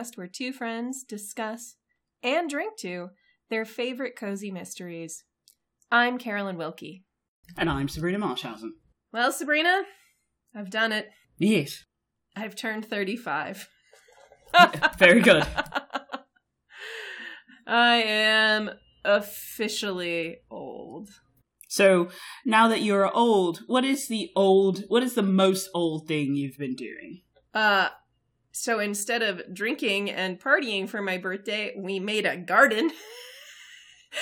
podcast where two friends discuss and drink to their favorite cozy mysteries. I'm Carolyn Wilkie. And I'm Sabrina Marshausen. Well, Sabrina, I've done it. Yes. I've turned 35. Very good. I am officially old. So now that you're old, what is the old, what is the most old thing you've been doing? Uh, so instead of drinking and partying for my birthday, we made a garden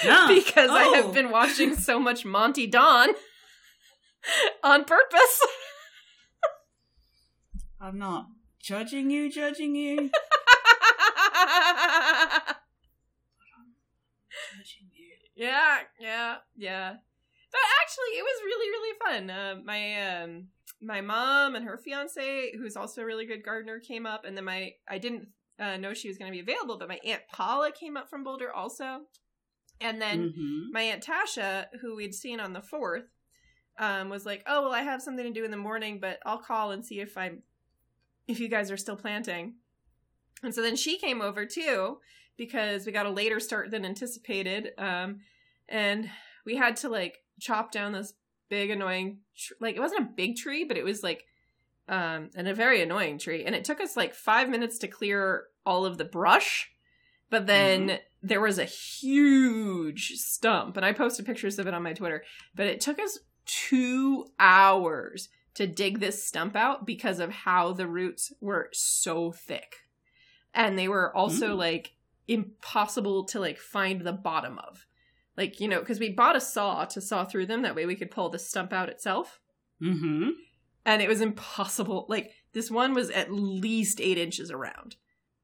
Yeah. because I Oh. have been watching so much Monty Don on purpose. I'm not judging you, judging you. Judging you. yeah, yeah, yeah. But actually, it was really, really fun. Uh, my um, my mom and her fiance, who's also a really good gardener, came up, and then my I didn't uh, know she was going to be available, but my aunt Paula came up from Boulder also, and then Mhm. my aunt Tasha, who we'd seen on the fourth, um, was like, "Oh well, I have something to do in the morning, but I'll call and see if I'm if you guys are still planting." And so then she came over too because we got a later start than anticipated, um, and we had to like chop down this big annoying tr- like it wasn't a big tree, but it was like um and a very annoying tree, and it took us like five minutes to clear all of the brush. But then there was a huge stump, and I posted pictures of it on my Twitter. But it took us two hours to dig this stump out because of how the roots were so thick, and they were also Mm. like impossible to like find the bottom of. Like you know, because we bought a saw to saw through them. That way, we could pull the stump out itself Mhm. and it was impossible. Like this one was at least eight inches around.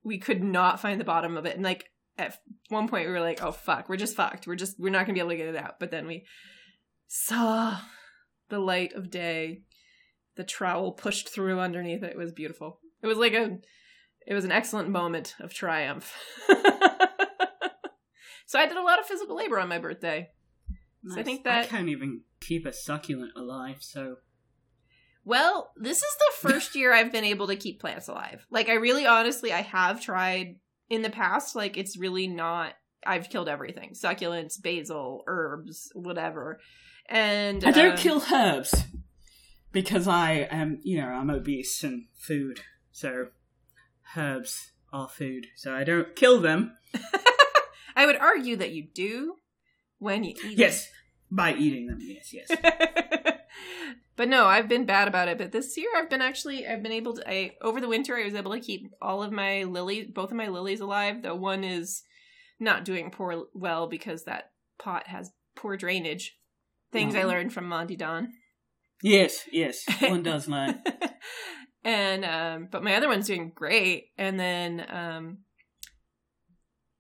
We could not find the bottom of it, and like at one point we were like, "Oh fuck, we're just fucked. We're just we're not gonna be able to get it out." But then we saw the light of day. The trowel pushed through underneath it. It was beautiful. It was like a, it was an excellent moment of triumph. so I did a lot of physical labor on my birthday. So I think that- I can't even keep a succulent alive, so Well, this is the first year I've been able to keep plants alive. Like I really honestly I have tried in the past, like it's really not I've killed everything. Succulents, basil, herbs, whatever. And I don't um, kill herbs because I am, you know, I'm obese and food. So herbs are food. So I don't kill them. I would argue that you do when you eat Yes, by eating them. Yes, yes. but no, I've been bad about it. But this year, I've been actually, I've been able to. I over the winter, I was able to keep all of my lilies, both of my lilies alive. Though one is not doing poor well because that pot has poor drainage. Things I learned from Monty Don. yes, yes. One does learn. and um, but my other one's doing great. And then um,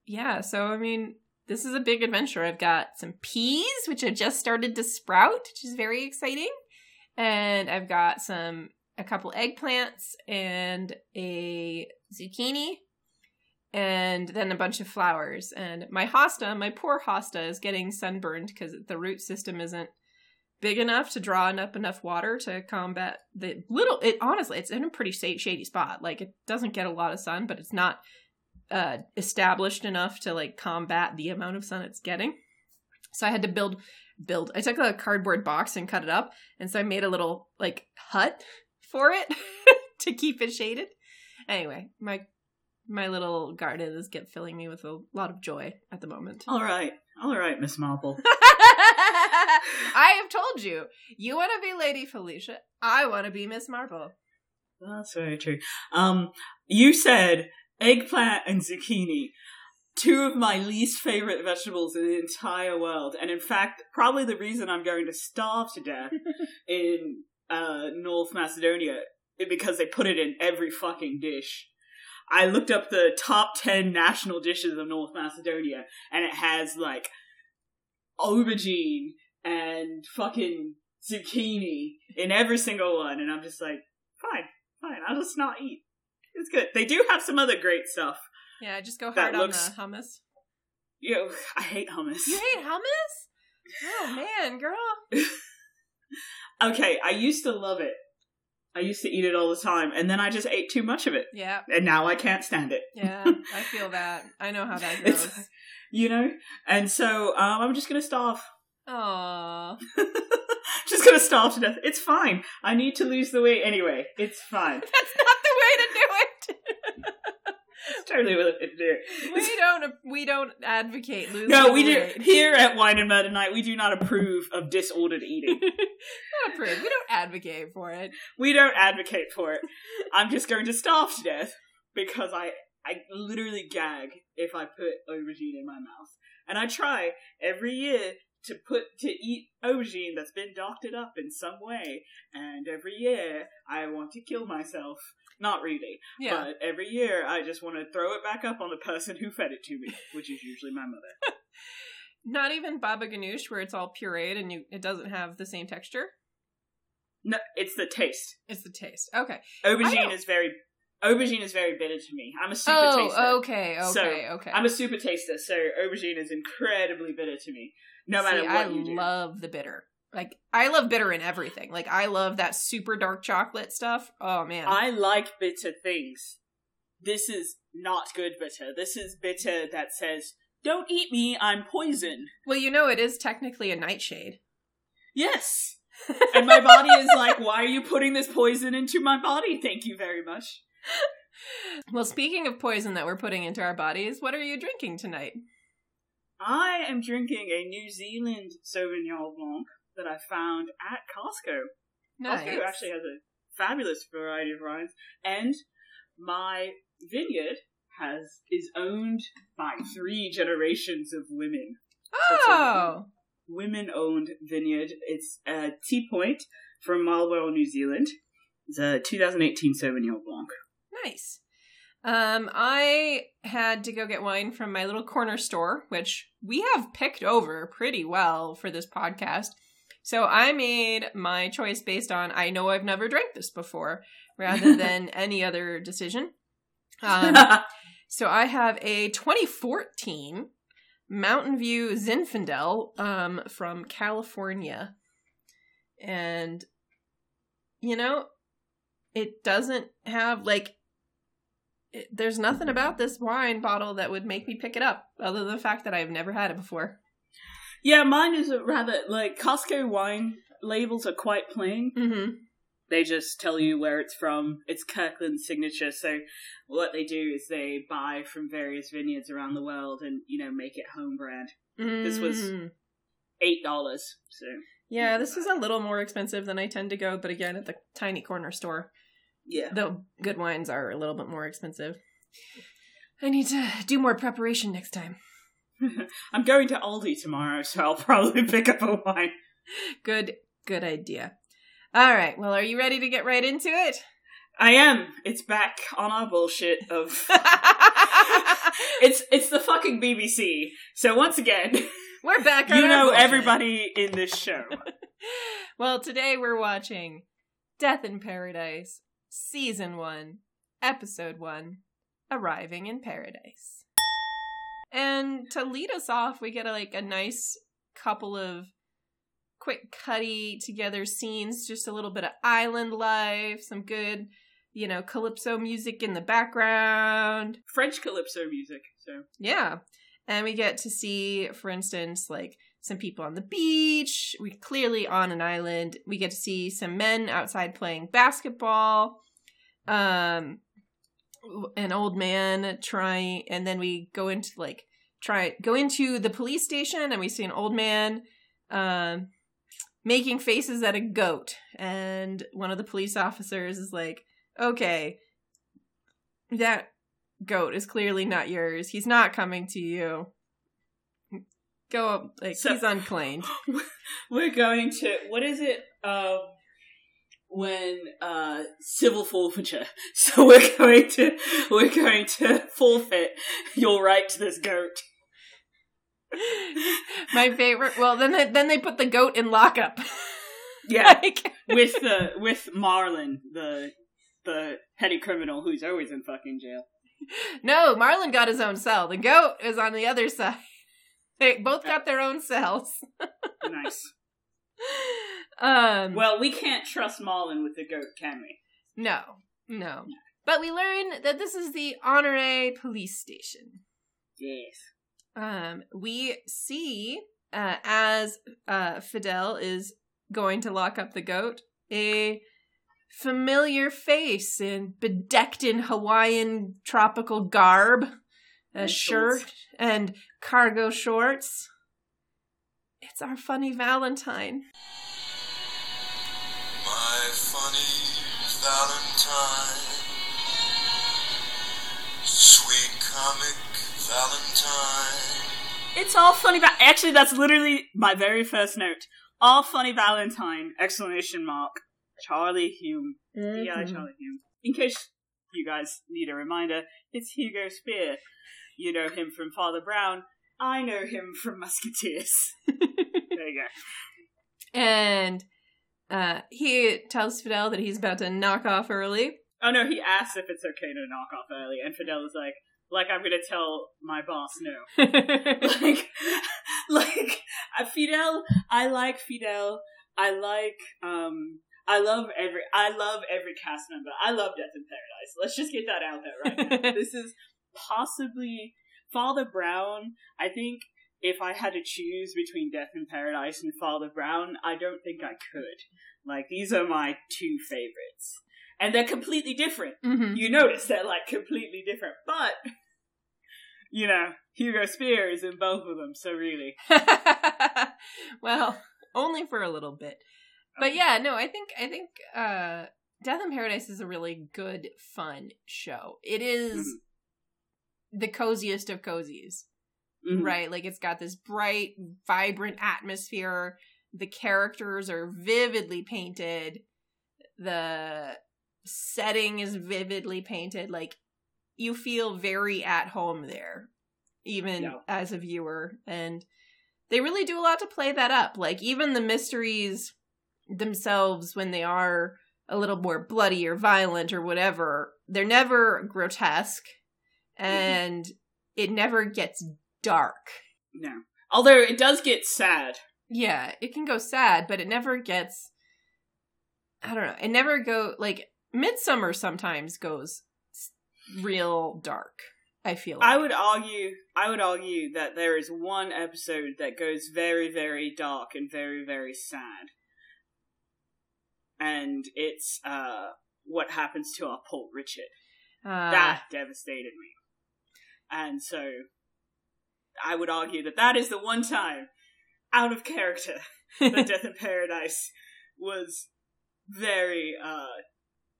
yeah. So I mean, this is a big adventure. I've got some peas, which have just started to sprout, which is very exciting. And I've got some a couple eggplants and a zucchini and then a bunch of flowers. And my hosta, my poor hosta is getting sunburned because the root system isn't big enough to draw up enough water to combat the little it honestly it's in a pretty shady spot like it doesn't get a lot of sun but it's not uh established enough to like combat the amount of sun it's getting so i had to build build i took a cardboard box and cut it up and so i made a little like hut for it to keep it shaded anyway my my little garden is get filling me with a lot of joy at the moment All right, all right, Miss Marple. I have told you, you want to be Lady Felicia. I want to be Miss Marple. That's very true. Um, you said eggplant and zucchini, two of my least favorite vegetables in the entire world, and in fact, probably the reason I'm going to starve to death in uh, North Macedonia is because they put it in every fucking dish. I looked up the top 10 national dishes of North Macedonia, and it has like aubergine and fucking zucchini in every single one, and I'm just like, fine, fine, I'll just not eat. It's good. They do have some other great stuff. Yeah, just go hard looks- on the hummus. You I hate hummus. You hate hummus? Oh man, girl. okay, I used to love it. I used to eat it all the time, and then I just ate too much of it, Yeah, and now I can't stand it. yeah, I feel that. I know how that It's- goes. You know, and so um, I'm just gonna starve. Aww. just gonna starve to death. It's fine. I need to lose the weight anyway. It's fine. That's not the way to do it. It's totally willing to do it. we don't. We don't advocate losing. No, we do weight. here at Wine and Murder Night. We do not approve of disordered eating. not approve. We don't advocate for it. we don't advocate for it. I'm just going to starve to death because I I literally gag if I put aubergine in my mouth, and I try every year to put to eat aubergine that's been doctored up in some way, and every year I want to kill myself. Not really, Yeah. but every year I just want to throw it back up on the person who fed it to me, which is usually my mother. Not even baba ganoush, where it's all pureed and you it doesn't have the same texture. No, it's the taste. It's the taste. Okay. Aubergine is very aubergine is very bitter to me. I'm a super oh, taster. okay, okay, So, okay. I'm a super taster, so aubergine is incredibly bitter to me. No matter what I you do. I love the bitter. Like I love bitter in everything. Like I love that super dark chocolate stuff. Oh man. I like bitter things. This is not good bitter. This is bitter that says, "Don't eat me, I'm poison." well, you know it is technically a nightshade. Yes. and my body is like, "Why are you putting this poison into my body? Thank you very much." Well, speaking of poison that we're putting into our bodies, what are you drinking tonight? I am drinking a New Zealand Sauvignon Blanc that I found at Costco. Nice. Costco actually has a fabulous variety of wines, and my vineyard has is owned by three generations of women. Oh, Women-owned vineyard. It's a Tea Point from Marlborough, New Zealand. It's a 2018 Sauvignon Blanc. nice. Um, I had to go get wine from my little corner store, which we have picked over pretty well for this podcast. So I made my choice based on I know I've never drank this before, rather than any other decision. Um, So I have a 2014 Mountain View Zinfandel um, from California. And, you know, it doesn't have, like, it, there's nothing about this wine bottle that would make me pick it up, other than the fact that I've never had it before. Yeah, mine is a rather like Costco wine labels are quite plain. Mm-hmm. they just tell you where it's from. It's Kirkland's signature. So what they do is they buy from various vineyards around the world and you know make it home brand. This was- Mm. Eight dollars. So Yeah, this is a little more expensive than I tend to go, but again, at the tiny corner store. yeah, The good wines are a little bit more expensive. I need to do more preparation next time. I'm going to Aldi tomorrow, so I'll probably pick up a wine. Good, good idea. All right. Well, are you ready to get right into it? I am. It's back on our bullshit of. it's it's the fucking BBC. So once again, we're back. on you know bullshit. everybody in this show. well, today we're watching Death in Paradise, Season 1, Episode 1, Arriving in Paradise. And to lead us off, we get a, like a nice couple of quick cutty together scenes, just a little bit of island life, some good, you know, calypso music in the background. French calypso music. So Yeah. And we get to see, for instance, like some people on the beach. We clearly on an island. We get to see some men outside playing basketball. Um an old man trying and then we go into like try go into the police station and we see an old man um making faces at a goat and one of the police officers is like okay that goat is clearly not yours. He's not coming to you. Go up, like So- he's unclaimed. we're going to what is it? Um, when uh civil forfeiture. So we're going to we're going to forfeit your right to this goat. My favorite. Well, then they, then they put the goat in lockup. Yeah, like, with the with Marlin, the the petty criminal who's always in fucking jail. no, Marlin got his own cell. The goat is on the other side. They both got their own cells. Nice. Um. Well, we can't trust Marlon with the goat, can we? No, no. But we learn that this is the Honore police station. Yes. Um, we see uh, as uh, Fidel is going to lock up the goat, a familiar face in bedecked in Hawaiian tropical garb, a shirt and cargo shorts. It's our funny Valentine. My funny Valentine, sweet comic Valentine. It's all funny. Va- Actually, that's literally my very first note. All funny Valentine! Exclamation mark. Charlie Hulme. Yeah, Mhm. Charlie Hulme. In case you guys need a reminder, it's Hugo Speer. You know him from Father Brown. I know him from Musketeers. there. And uh, he tells Fidel that he's about to knock off early. Oh no, he asks if it's okay to knock off early, and Fidel is like, like I'm gonna tell my boss no. like, like uh, Fidel. I like Fidel. I like. Um, I love every. I love every cast member. I love Death in Paradise. Let's just get that out there right now. this is possibly Father Brown. I think if I had to choose between Death in Paradise and Father Brown, I don't think I could. Like these are my two favorites, and they're completely different Mhm. you notice they're like completely different. But you know, Hugo Speer is in both of them, so really, well, only for a little bit. But yeah, no, I think I think uh Death in Paradise is a really good fun show. It is the coziest of cozies, Mhm. right? Like it's got this bright, vibrant atmosphere. The characters are vividly painted. The setting is vividly painted. Like you feel very at home there, even Yeah. as a viewer. And they really do a lot to play that up. Like even the mysteries themselves, when they are a little more bloody or violent or whatever, they're never grotesque and it never gets dark. no. Although it does get sad. Yeah, it can go sad, but it never gets I don't know. It never go like Midsummer sometimes goes real dark. I feel like. I would argue, I would argue that there is one episode that goes very, very dark and very, very sad, and it's uh, what happens to our poor Richard. uh, that devastated me. And so I would argue that that is the one time out of character that Death in Paradise was very uh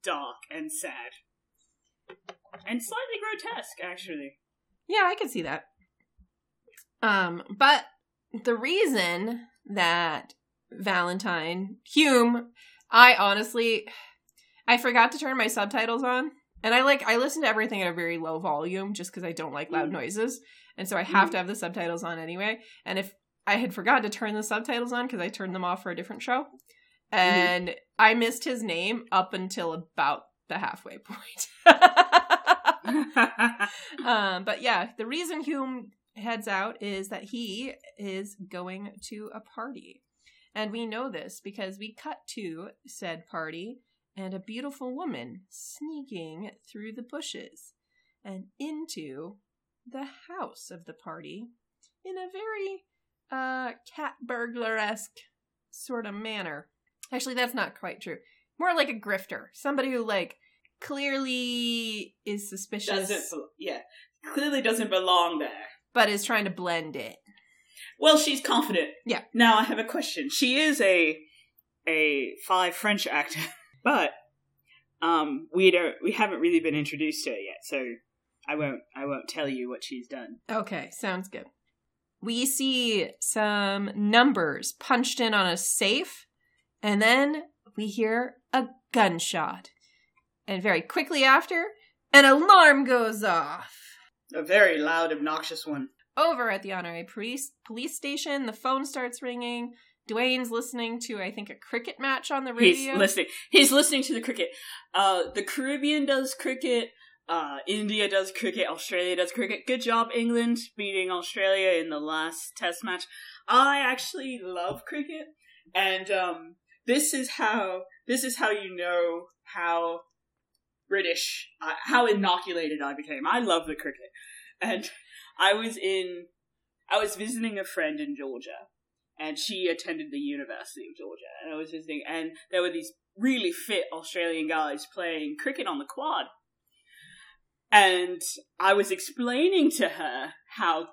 dark and sad. And slightly grotesque, actually. Yeah, I can see that. Um, but the reason that Valentine Hulme, I honestly, I forgot to turn my subtitles on, and I like I listen to everything at a very low volume just because I don't like loud Mm. noises, and so I have Mhm. to have the subtitles on anyway. And if I had forgot to turn the subtitles on because I turned them off for a different show, and I missed his name up until about the halfway point. um, but yeah, the reason Hulme heads out is that he is going to a party. And we know this because we cut to said party and a beautiful woman sneaking through the bushes and into the house of the party in a very uh cat burglar esque sort of manner. Actually, that's not quite true. More like a grifter. Somebody who like clearly is suspicious doesn't yeah. Clearly doesn't belong there. but is trying to blend it. Well, she's confident. Yeah. Now I have a question. She is a a five French actor, but um, we don't we haven't really been introduced to her yet, so I won't I won't tell you what she's done. Okay, sounds good. We see some numbers punched in on a safe, and then we hear a gunshot. And very quickly after, an alarm goes off. A very loud, obnoxious one. Over at the Honorary Police police station, the phone starts ringing. Dwayne's listening to, I think, a cricket match on the radio. He's listening. He's listening to the cricket. Uh, the Caribbean does cricket. Uh, India does cricket. Australia does cricket. Good job, England, beating Australia in the last Test match. I actually love cricket, and um, this is how this is how you know how British, uh, how inoculated I became. I love the cricket, and I was in, I was visiting a friend in Georgia, and she attended the University of Georgia, and I was visiting, and there were these really fit Australian guys playing cricket on the quad. And I was explaining to her how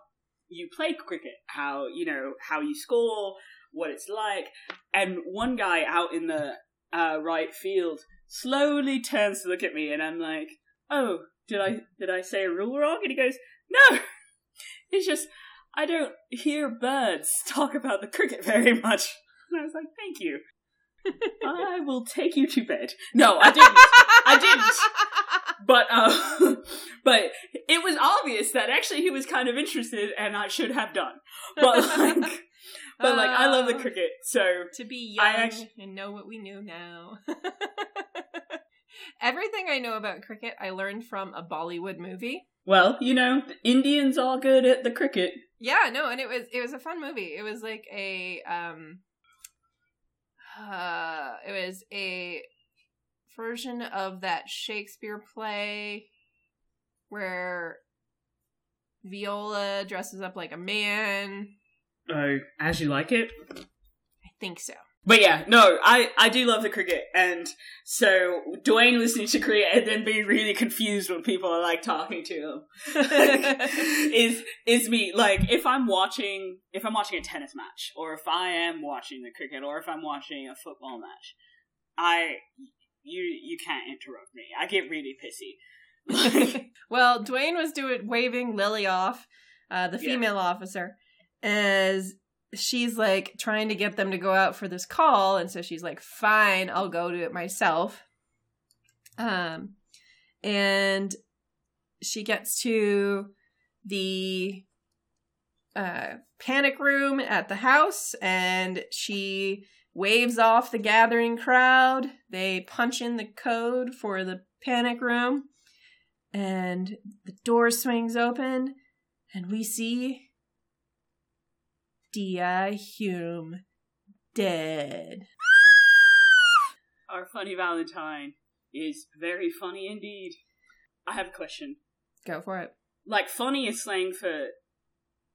you play cricket, how, you know, how you score, what it's like. And one guy out in the uh, right field slowly turns to look at me and I'm like, "Oh, did I did I say a rule wrong?" And he goes, "No. It's just I don't hear birds talk about the cricket very much." And I was like, "Thank you. I will take you to bed." No, I didn't. I didn't. But uh, but it was obvious that actually he was kind of interested, and I should have done. But like, but like, I love the Oh. cricket, so to be young I actu- and know what we knew now. Everything I know about cricket, I learned from a Bollywood movie. well, you know, Indians are good at the cricket. Yeah, no, and it was it was a fun movie. It was like a um uh it was a version of that Shakespeare play where Viola dresses up like a man. Oh, as you like it. I think so. But yeah, no, I, I do love the cricket, and so Dwayne listening to cricket and then being really confused when people are like talking to him is is me. Like if I'm watching if I'm watching a tennis match, or if I am watching the cricket, or if I'm watching a football match, I you you can't interrupt me. I get really pissy. well, Dwayne was doing waving Lily off, uh, the Yeah. female officer, as she's like trying to get them to go out for this call, and so she's like, "Fine, I'll go to it myself." Um, and she gets to the uh panic room at the house, and she waves off the gathering crowd. They punch in the code for the panic room and the door swings open, and we see D.I. Hulme dead. Our funny Valentine is very funny indeed. I have a question. Go for it. like funny is slang for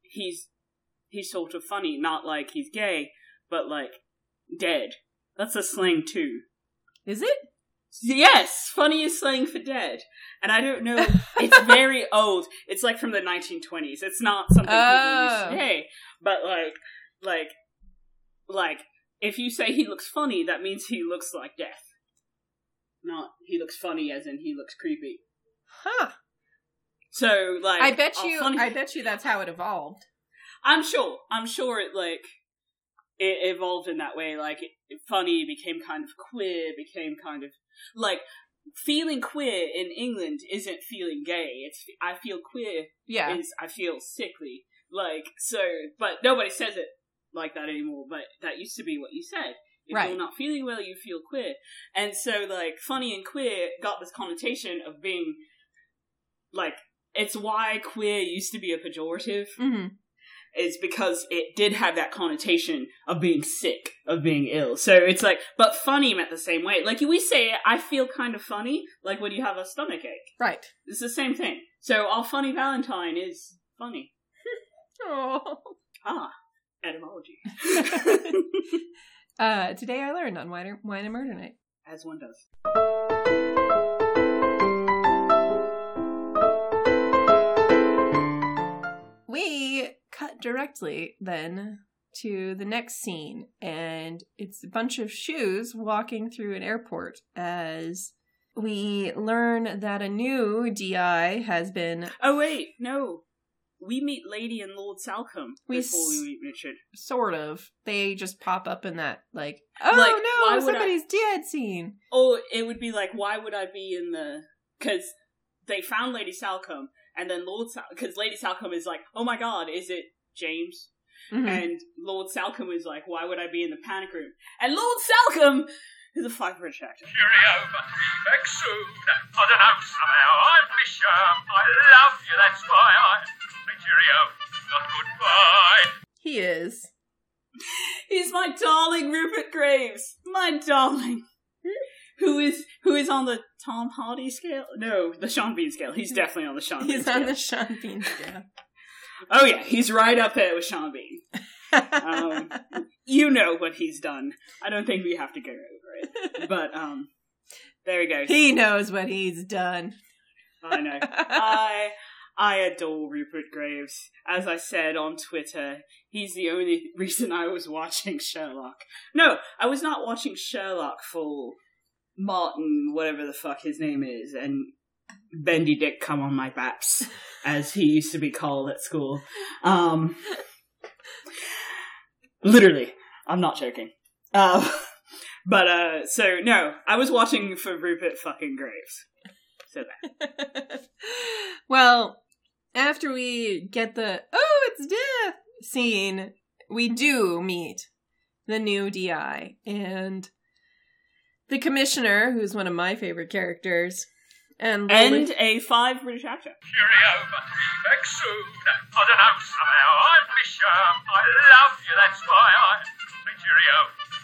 he's he's sort of funny, not like he's gay, but like dead. That's a slang too. Is it? Yes, funny is slang for dead. And I don't know, it's very old. It's like from the 1920s. It's not something people Oh. used to oh. say. But like, like, like, if you say he looks funny, that means he looks like death. Not he looks funny as in he looks creepy. Huh. So like, I bet you. funny- I bet you that's how it evolved. I'm sure. I'm sure it like it evolved in that way. Like it, funny became kind of queer, became kind of like feeling queer in England isn't feeling gay. It's I feel queer Yeah. is I feel sickly. Like so, but nobody says it like that anymore. But that used to be what you said. If Right. you're not feeling well, you feel queer. And so, like, funny and queer got this connotation of being like it's why queer used to be a pejorative hmm is because it did have that connotation of being sick, of being ill. So it's like, but funny meant the same way. Like we say, I feel kind of funny, like when you have a stomach ache. Right. It's the same thing. So our funny Valentine is funny. Oh. Ah, etymology. uh, today I learned on Wine, Wine and Murder Night. As one does. we cut directly then to the next scene and it's a bunch of shoes walking through an airport as we learn that a new di has been Oh wait, no. We meet Lady and Lord Salcombe We before we meet Richard. sort of they just pop up in that like oh Like, no would I- somebody's dead scene Oh, it would be like, why would I be in the? Because they found Lady Salcombe, and then Lord Sal because Lady Salcombe is like, oh my god, is it James? Mhm. And Lord Salcombe is like, why would I be in the panic room? And Lord Salcombe is a five British actor. Cheerio, back soon. I don't know, somehow I miss you. I love you, that's why I say cheerio, not goodbye. he is He's my darling Rupert Graves, my darling, who is who is on the Tom Hardy scale? No, the Sean Bean scale. He's definitely on the Sean Bean He's scale. on the Sean Bean scale. Oh yeah, he's right up there with Sean Bean. Um, You know what he's done. I don't think we have to go over it. But um there he goes. he knows what he's done. I know. I I adore Rupert Graves. As I said on Twitter, he's the only reason I was watching Sherlock. No, I was not watching Sherlock for Martin, whatever the fuck his name is, and Bendy Dick come on my baps, as he used to be called at school. Um, literally, I'm not joking. Uh, but uh, so no, I was watching for Rupert fucking Graves. So that. well, after we get the oh, it's death scene, we do meet the new DI and the commissioner, who's one of my favorite characters, and Lily- and a five British actor. Cheerio, but back soon. I don't know, somehow I miss you. I love you, that's why I say cheerio,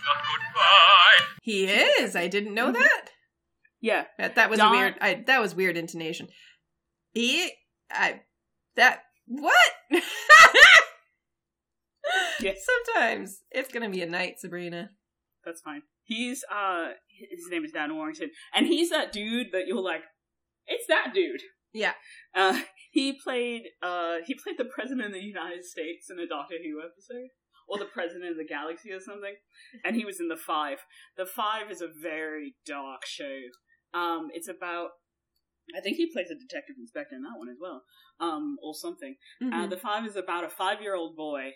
not goodbye. he is. I didn't know mm-hmm. that. Yeah, That, that was Don- weird. I that was weird intonation. He, I, that what? Yeah. Sometimes it's gonna be a night, Sabrina. that's fine. He's uh, his name is Don Warrington, and he's that dude that you're like, it's that dude. Yeah. Uh, he played uh, he played the president of the United States in a Doctor Who episode, or the president of the galaxy or something, and he was in the Five. The Five is a very dark show. Um, it's about. I think he plays a detective inspector in that one as well, um, or something. Uh, Mhm. the five is about a five year old boy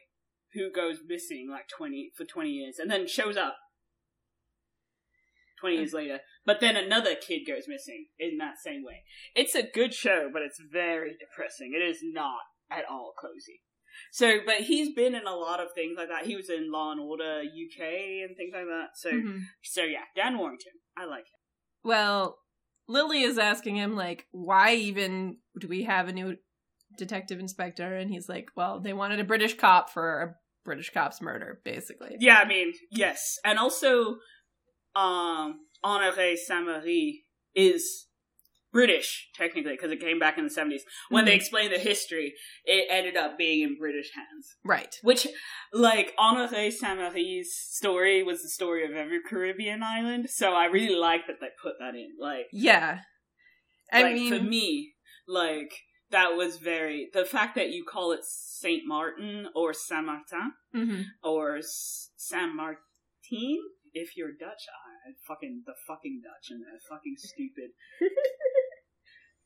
who goes missing like twenty for twenty years and then shows up twenty years later. But then another kid goes missing in that same way. It's a good show, but it's very depressing. It is not at all cozy. So, but he's been in a lot of things like that. He was in Law and Order UK and things like that. So, Mhm. so yeah, Don Warrington, I like him. Well, Lily is asking him like, why even do we have a new detective inspector? And he's like, well, they wanted a British cop for a British cop's murder, basically. Yeah, I mean, yes, and also, um, Honoré Saint-Marie is British technically because it came back in the seventies. When they Mhm. explained the history, it ended up being in British hands. Right. Which, like, Honoré Saint-Marie's story was the story of every Caribbean island, so I really like that they put that in. Like, Yeah. I like mean, for me, like that was very the fact that you call it Saint Martin or Saint Martin mhm. or Saint Martin if you're Dutch. I fucking the fucking Dutch and they're fucking stupid.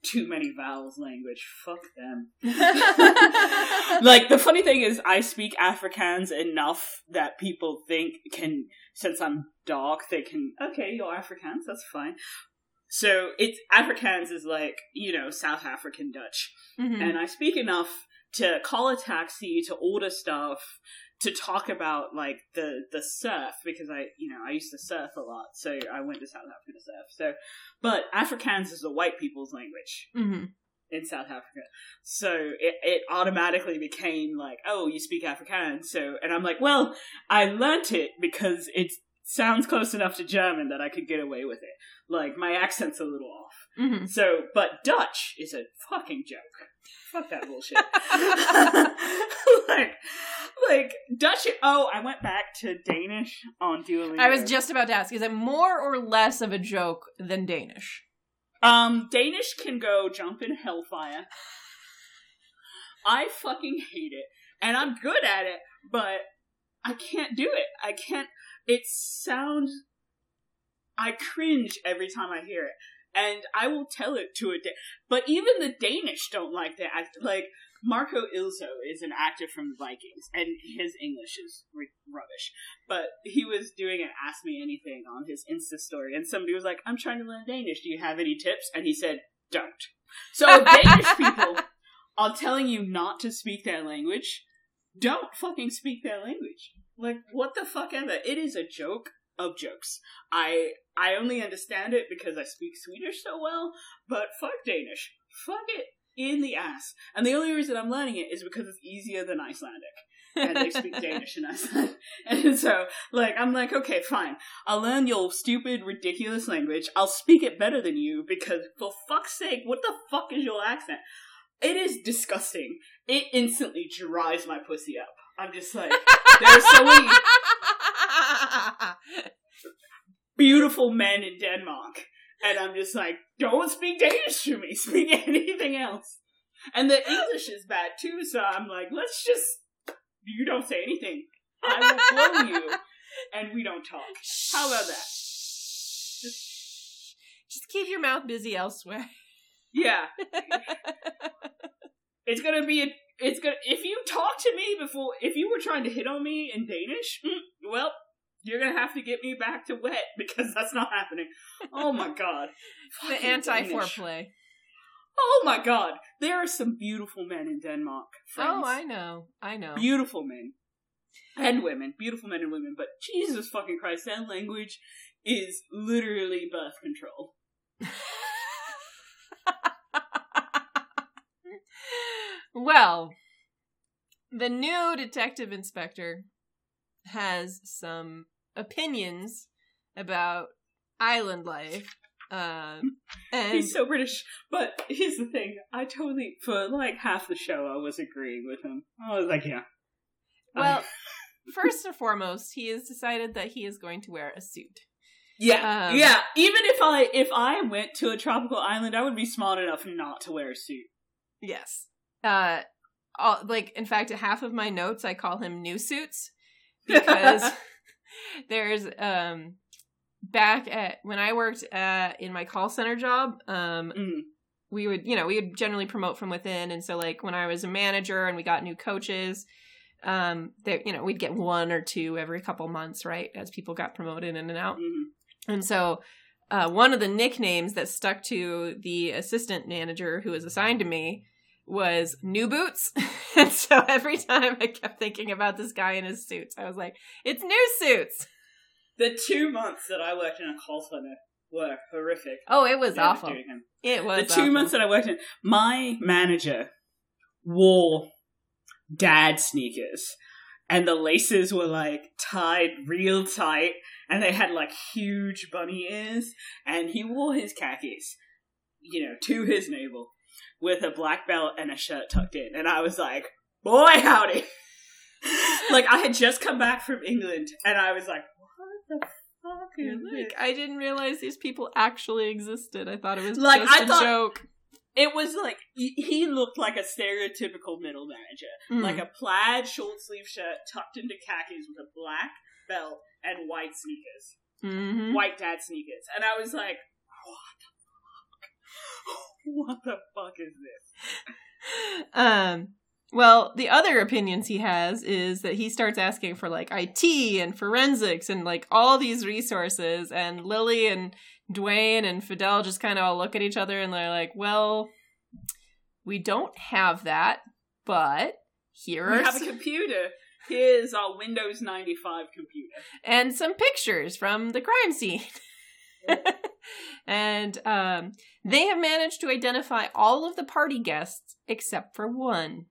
Too many vowels language. Fuck them. like the funny thing is I speak Afrikaans enough that people think can since I'm dark they can okay, you're Afrikaans, that's fine. So it's Afrikaans is like, you know, South African Dutch Mhm. and I speak enough to call a taxi, to order stuff, to talk about like the the surf because I you know I used to surf a lot, so I went to South Africa to surf. So, but Afrikaans is the white people's language Mhm. in South Africa, so it it automatically became like oh you speak Afrikaans, so and I'm like well I learnt it because it sounds close enough to German that I could get away with it. Like my accent's a little off. Mhm. So, but Dutch is a fucking joke. Fuck that bullshit. like, like Dutch. Oh, I went back to Danish on Duolingo. I was just about to ask, is it more or less of a joke than Danish? um Danish can go jump in hellfire. I fucking hate it, and I'm good at it, but I can't do it. I can't. It sounds. I cringe every time I hear it, and I will tell it to a. Da- but even the Danish don't like the act. Like Marco Ilsø is an actor from the Vikings, and his English is re- rubbish. But he was doing an Ask Me Anything on his Insta story, and somebody was like, "I'm trying to learn Danish. Do you have any tips?" And he said, "Don't." So Danish people are telling you not to speak their language. Don't fucking speak their language. Like what the fuck ever. It is a joke of jokes. I I only understand it because I speak Swedish so well, but fuck Danish. Fuck it in the ass. And the only reason I'm learning it is because it's easier than Icelandic. and they speak Danish in Iceland. And so, like, I'm like, okay, fine. I'll learn your stupid, ridiculous language. I'll speak it better than you because, for fuck's sake, what the fuck is your accent? It is disgusting. It instantly dries my pussy up. I'm just like, there are so many beautiful men in Denmark. And I'm just like, don't speak Danish to me. Speak anything else. And the English is bad too, so I'm like, let's just, you don't say anything. I will blow you, and we don't talk. How about that? Just keep your mouth busy elsewhere. Yeah. It's gonna be a, it's gonna, if you talk to me before, if you were trying to hit on me in Danish, mm, well, you're gonna have to get me back to wet because that's not happening. Oh my god. the anti foreplay. Oh my god. There are some beautiful men in Denmark. Friends. Oh, I know. I know. Beautiful men. And women. Beautiful men and women. But Jesus fucking Christ, that language is literally birth control. well, the new detective inspector has some opinions about island life. Um, and He's so British. But here's the thing. I totally, for like half the show, I was agreeing with him. I was like, yeah. well, first and foremost, he has decided that he is going to wear a suit. Yeah, Um, yeah. Even if I if I went to a tropical island, I would be smart enough not to wear a suit. Yes. Uh, all, like in fact, half of my notes I call him new suits because there's um back at when I worked at in my call center job, um, Mm. we would you know we would generally promote from within, and so like when I was a manager and we got new coaches. Um, that you know, we'd get one or two every couple months, right? As people got promoted in and out. Mhm. And so, uh, one of the nicknames that stuck to the assistant manager who was assigned to me was New Boots. and so every time I kept thinking about this guy in his suits, I was like, it's New Suits. The two months that I worked in a call center were horrific. Oh, it was awful. It was the two awful. months that I worked in, my manager wore dad sneakers, and the laces were like tied real tight, and they had like huge bunny ears, and he wore his khakis, you know, to his navel, with a black belt and a shirt tucked in, and I was like, boy, howdy. like I had just come back from England, and I was like, what the fuck is like, this? I didn't realize these people actually existed. I thought it was Like, just I a thought- joke. It was like he- looked like a stereotypical middle manager, Mm. like a plaid short sleeve shirt tucked into khakis with a black belt and white sneakers, Mhm. white dad sneakers, and I was like, "What the fuck? What the fuck is this?" um well the other opinions he has is that he starts asking for like it and forensics and like all these resources and lily and dwayne and fidel just kind of all look at each other and they're like well we don't have that but here We are have a computer. Here's our Windows ninety five computer. and some pictures from the crime scene. and um, they have managed to identify all of the party guests except for one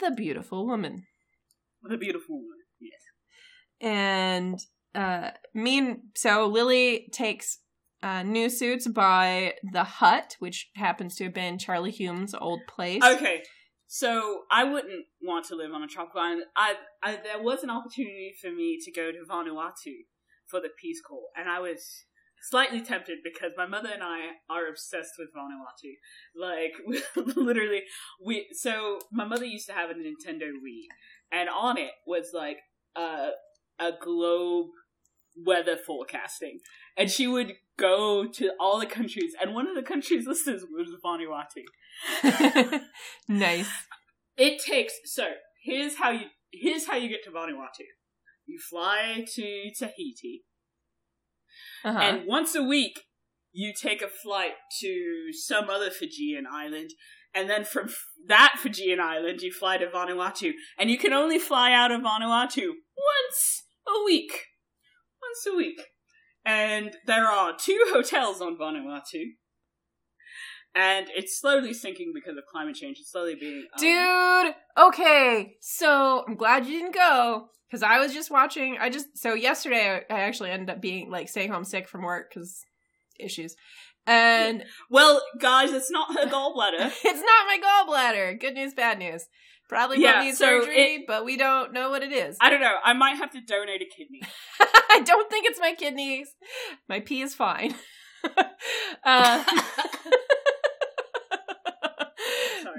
the beautiful woman. What a beautiful one. Yes. And uh, mean, so Lily takes uh, new suits by the hut, which happens to have been Charlie Hulme's old place. Okay, so I wouldn't want to live on a tropical island. I, I there was an opportunity for me to go to Vanuatu for the Peace Corps, and I was slightly tempted because my mother and I are obsessed with Vanuatu. Like literally, we. So my mother used to have a Nintendo Wii, and on it was like a a globe weather forecasting, and she would go to all the countries, and one of the countries listed was Vanuatu. nice. It takes so here's how you here's how you get to Vanuatu. You fly to Tahiti, Uh-huh. and once a week you take a flight to some other Fijian island, and then from that Fijian island you fly to Vanuatu, and you can only fly out of Vanuatu once a week, once a week. And there are two hotels on Vanuatu. And it's slowly sinking because of climate change. It's slowly being um, Dude, okay. So I'm glad you didn't go because I was just watching. I just so yesterday I, I actually ended up being like staying home sick from work because issues, and Well, guys, it's not her gallbladder. it's not my gallbladder. Good news, bad news. Probably Yeah, will need so surgery, it- but we don't know what it is. I don't know. I might have to donate a kidney. I don't think it's my kidneys. My pee is fine. uh.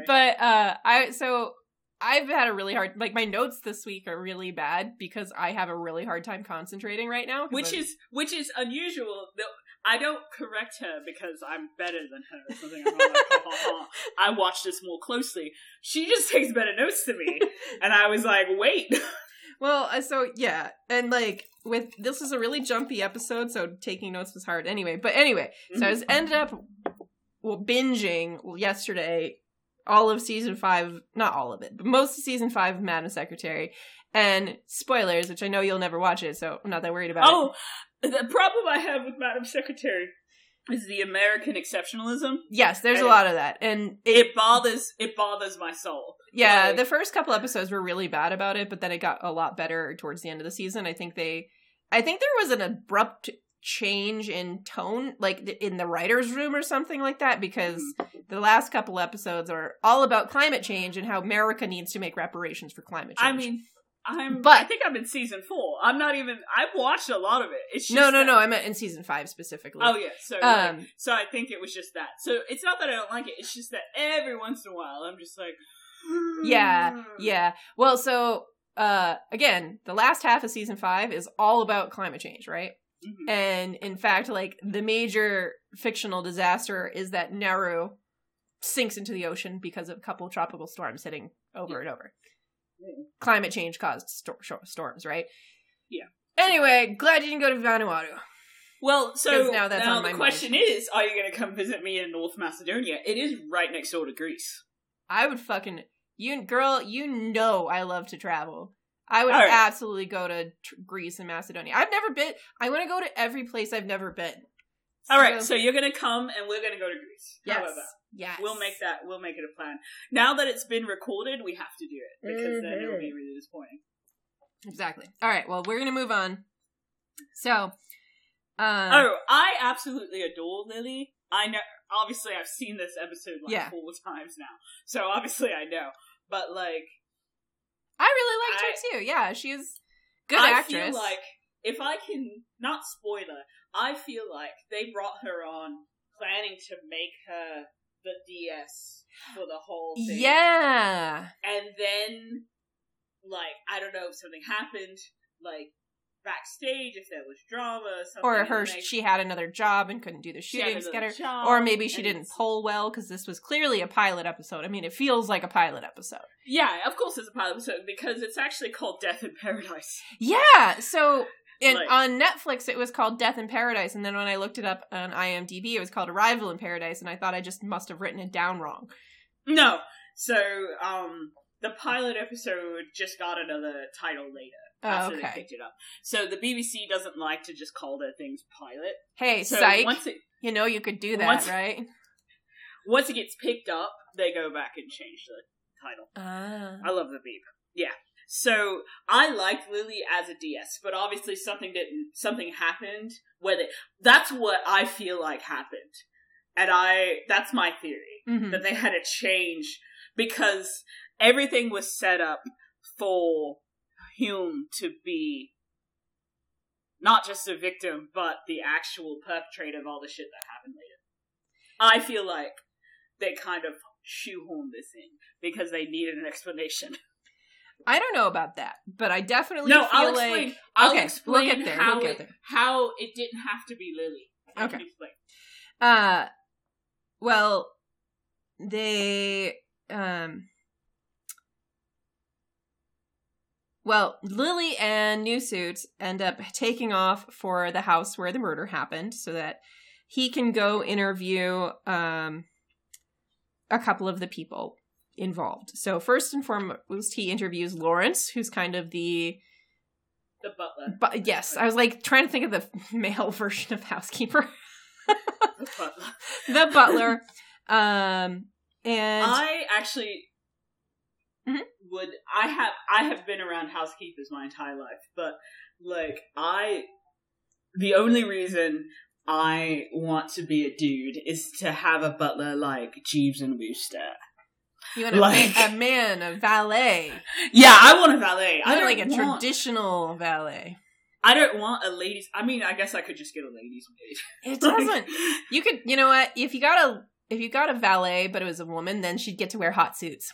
But uh, I so I've had a really hard like my notes this week are really bad because I have a really hard time concentrating right now. which I'm- is which is unusual. I don't correct her because I'm better than her or something. I'm like, ha, ha, ha. I watch this more closely. She just takes better notes than me, and I was like, wait. well, uh, so yeah, and like with this is a really jumpy episode, so taking notes was hard anyway. But anyway, so I was ended up well, binging yesterday all of season five, not all of it, but most of season five of Madam Secretary. And spoilers, which I know you'll never watch it, so I'm not that worried about it. Oh, the problem I have with Madam Secretary is the American exceptionalism. Yes, there's a lot of that. And it, It bothers it bothers my soul. yeah, like- the first couple episodes were really bad about it, but then it got a lot better towards the end of the season. I think they I think there was an abrupt change in tone like in the writers room or something like that because Mm-hmm. the last couple episodes are all about climate change and how America needs to make reparations for climate change. I mean, I'm. But- I think I'm in season four. I'm not even. I've watched a lot of it. It's just no, no, that- no, I meant in season 5 specifically. Oh yeah. So like, Um so I think it was just that. So it's not that I don't like it. It's just that every once in a while I'm just like. Yeah, yeah. Well, so uh again, the last half of season 5 is all about climate change, right? Mhm. And in fact, like the major fictional disaster is that Nauru sinks into the ocean because of a couple tropical storms hitting over and over. Yeah. Climate change caused sto- sto- storms, right? Yeah. Anyway, glad you didn't go to Vanuatu. Well, so now that's on the question is, are you going to come visit me in North Macedonia? It is right next door to Greece. I would fucking you girl, you know I love to travel. I would right. absolutely go to tr- Greece and Macedonia. I've never been. I want to go to every place I've never been. All right, so you're going to come and we're going to go to Greece. Yes, yes, We'll make that. We'll make it a plan. Now that it's been recorded, we have to do it because then it'll be really disappointing. exactly. All right, well, we're gonna move on. So, um, oh, I absolutely adore Lily. I know. Obviously, I've seen this episode like Yeah. four times now, so obviously I know. But like, I really liked her too. Yeah, she's good I actress. feel like if I can not spoiler, I feel like they brought her on planning to make her the DS for the whole thing. yeah, and then like I don't know, if something happened, like backstage if there was drama or something. or her she had another job and couldn't do the she had shootings. another Get her, or maybe she didn't pull well because this was clearly a pilot episode. I mean, it feels like a pilot episode. Yeah, of course it's a pilot episode because it's actually called Death in Paradise. Yeah. So in, Like- on Netflix, it was called Death in Paradise, and then when I looked it up on IMDb, it was called Arrival in Paradise, and I thought I just must have written it down wrong. No, so um, the pilot episode just got another title later Oh, after they picked it up. So the BBC doesn't like to just call their things pilot. Hey, So psych. once it you know you could do that, once- right? once it gets picked up, they go back and change the title. Ah. I love the beep. Yeah. So I liked Lily as a DS, but obviously something didn't. Something happened where they. That's what I feel like happened, and I. That's my theory Mhm. that they had to change because everything was set up for Hulme to be not just a victim, but the actual perpetrator of all the shit that happened later. I feel like they kind of shoehorned this in because they needed an explanation. I don't know about that, but I definitely no, feel I'll like explain. I'll Okay, we'll explain get there, how we'll get it, there. how it didn't have to be Lily. I Okay. explain. Uh, well, they um. Well, Lily and New Suit end up taking off for the house where the murder happened, so that he can go interview um a couple of the people involved. So first and foremost, he interviews Lawrence, who's kind of the The butler. but yes, I was like trying to think of the male version of housekeeper. The butler. the butler. Um, and I actually Mhm. would. I have. I have been around housekeepers my entire life, but like I, the only reason I want to be a dude is to have a butler like Jeeves and Wooster. you want a, like- a man, a valet. Yeah, I want a valet. You I want don't like a want, traditional valet. I don't want a ladies. I mean, I guess I could just get a ladies maid. It doesn't. You could, you know what? If you got a if you got a valet, but it was a woman, then she'd get to wear hot suits.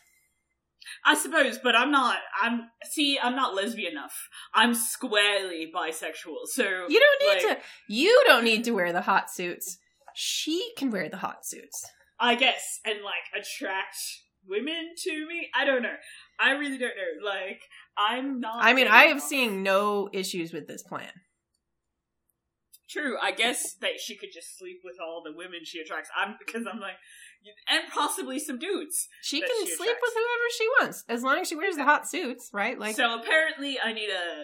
I suppose, but I'm not. I'm see. I'm not lesbian enough. I'm squarely bisexual. So You don't need like, to. You don't need to wear the hot suits. She can wear the hot suits. I guess, and like attract women to me. I don't know. I really don't know. Like, I'm not. I mean, I have enough. seen no issues with this plan. True. I guess that she could just sleep with all the women she attracts. I'm because I'm like, and possibly some dudes. She can she sleep with whoever she wants, as long as she wears the hot suits, right? Like, so apparently, I need a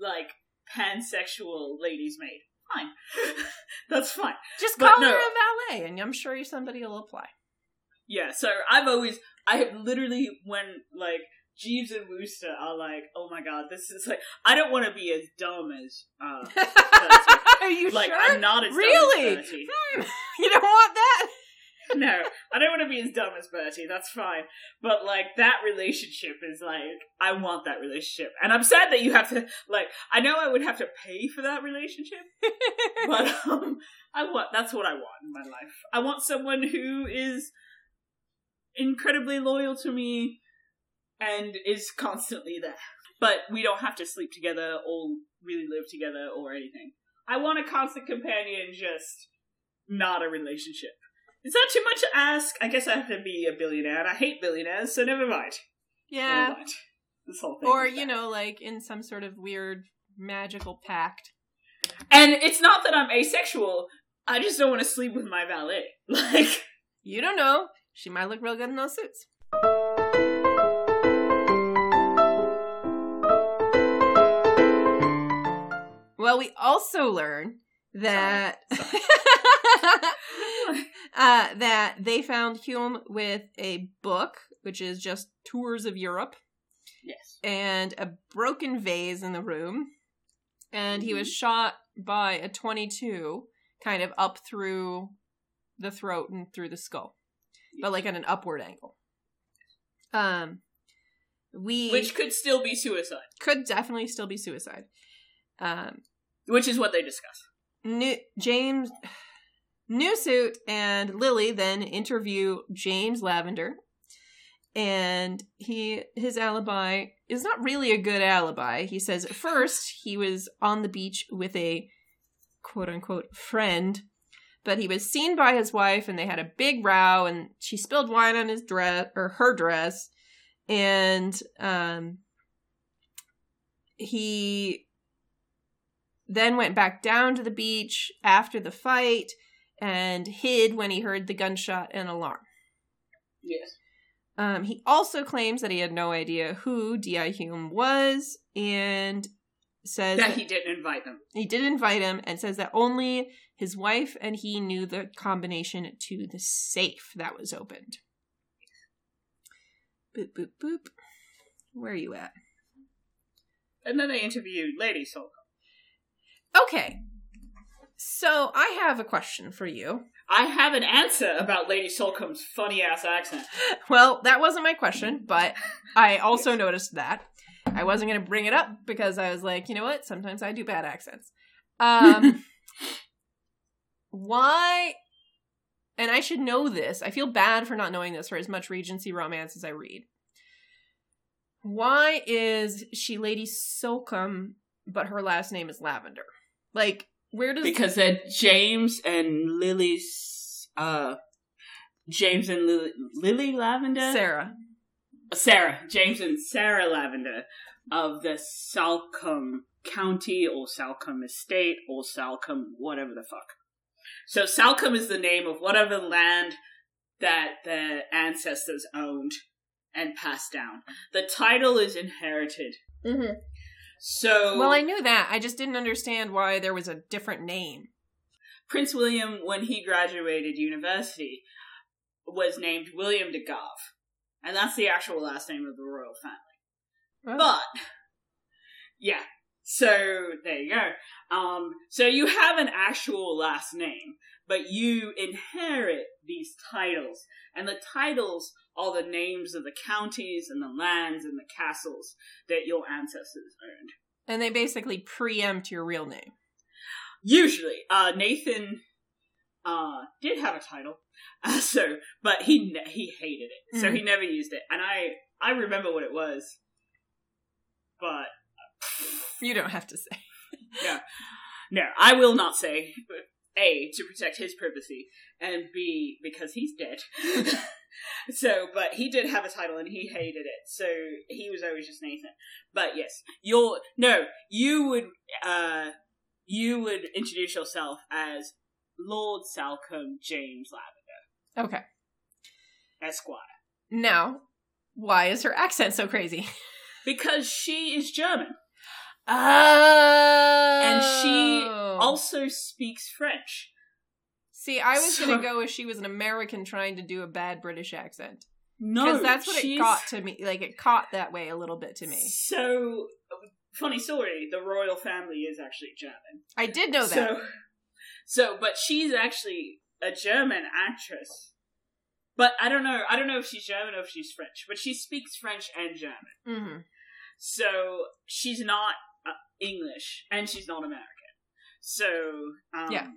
like pansexual ladies maid. Fine, that's fine. just but call her a valet, and I'm sure somebody will apply. Yeah, so I've always, I have literally, when, like, Jeeves and Wooster are like, oh my god, this is like, I don't want to be as dumb as, uh, Are you like, sure? I'm not as Really? dumb as Hmm, you don't want that? No, I don't want to be as dumb as Bertie, that's fine. But, like, that relationship is like, I want that relationship. And I'm sad that you have to, like, I know I would have to pay for that relationship, but, um, I want, that's what I want in my life. I want someone who is incredibly loyal to me and is constantly there. But we don't have to sleep together or really live together or anything. I want a constant companion, just not a relationship. Is that too much to ask? I guess I have to be a billionaire, and I hate billionaires, so never mind. Never yeah. mind. This whole thing. Or, you know, like in some sort of weird magical pact. And it's not that I'm asexual, I just don't want to sleep with my valet. Like, You don't know. She might look real good in those suits. Well, we also learn that uh, that they found Hulme with a book, which is just tours of Europe, yes. and a broken vase in the room, and he was shot by a twenty-two, kind of up through the throat and through the skull, but like at an upward angle. Um, we Which could still be suicide, could definitely still be suicide. Um, which is what they discuss. New, James and Lily then interview James Lavender, and he his alibi is not really a good alibi. He says first he was on the beach with a quote unquote friend, but he was seen by his wife and they had a big row and she spilled wine on his dress or her dress, and um he then went back down to the beach after the fight and hid when he heard the gunshot and alarm. Yes. Um, he also claims that he had no idea who D.I. Hulme was and says That he didn't invite them. he did invite him and says that only his wife and he knew the combination to the safe that was opened. Boop, boop, boop. Where are you at? And then they interviewed Lady Soul. Okay. So I have a question for you. I have an answer about Lady Salcombe's funny ass accent. Well, that wasn't my question, but I also noticed that. I wasn't going to bring it up because I was like, you know what? Sometimes I do bad accents. Um, why? And I should know this. I feel bad for not knowing this for as much Regency romance as I read. Why is she Lady Salcombe, but her last name is Lavender? Like, where does Because they're James and Lily's, uh, James and Lily, Lily Lavender? Sarah? Sarah. James and Sarah Lavender of the Salcombe County or Salcombe Estate or Salcombe whatever the fuck. So Salcombe is the name of whatever land that their ancestors owned and passed down. The title is inherited. Mm-hmm. So Well, I knew that. I just didn't understand why there was a different name. Prince William, when he graduated university, was named William de Gauve, and that's the actual last name of the royal family. Oh. But yeah, so there you go. Um, so you have an actual last name, but you inherit these titles, and the titles are the names of the counties and the lands and the castles that your ancestors owned. and they basically preempt your real name. Usually, uh, Nathan uh, did have a title, uh, so but he ne- he hated it, so he never used it, and I I remember what it was, but You don't have to say. no, I will not say. A to protect his privacy, and B because he's dead. so, but he did have a title, and he hated it, so he was always just Nathan. But yes, you're no, you would uh you would introduce yourself as Lord Salcombe James Lavender, Okay. Esquire, Now, why is her accent so crazy? because she is German. Oh. And she also speaks French. See, I was So- gonna go if she was an American trying to do a bad British accent. No, Because that's what it caught to me. Like, it caught that way a little bit to me. So, funny story: the royal family is actually German. I did know that. So, so, but she's actually a German actress. But I don't know. I don't know if she's German or if she's French. But she speaks French and German. hmm So she's not uh, English and she's not American. So um, Yeah.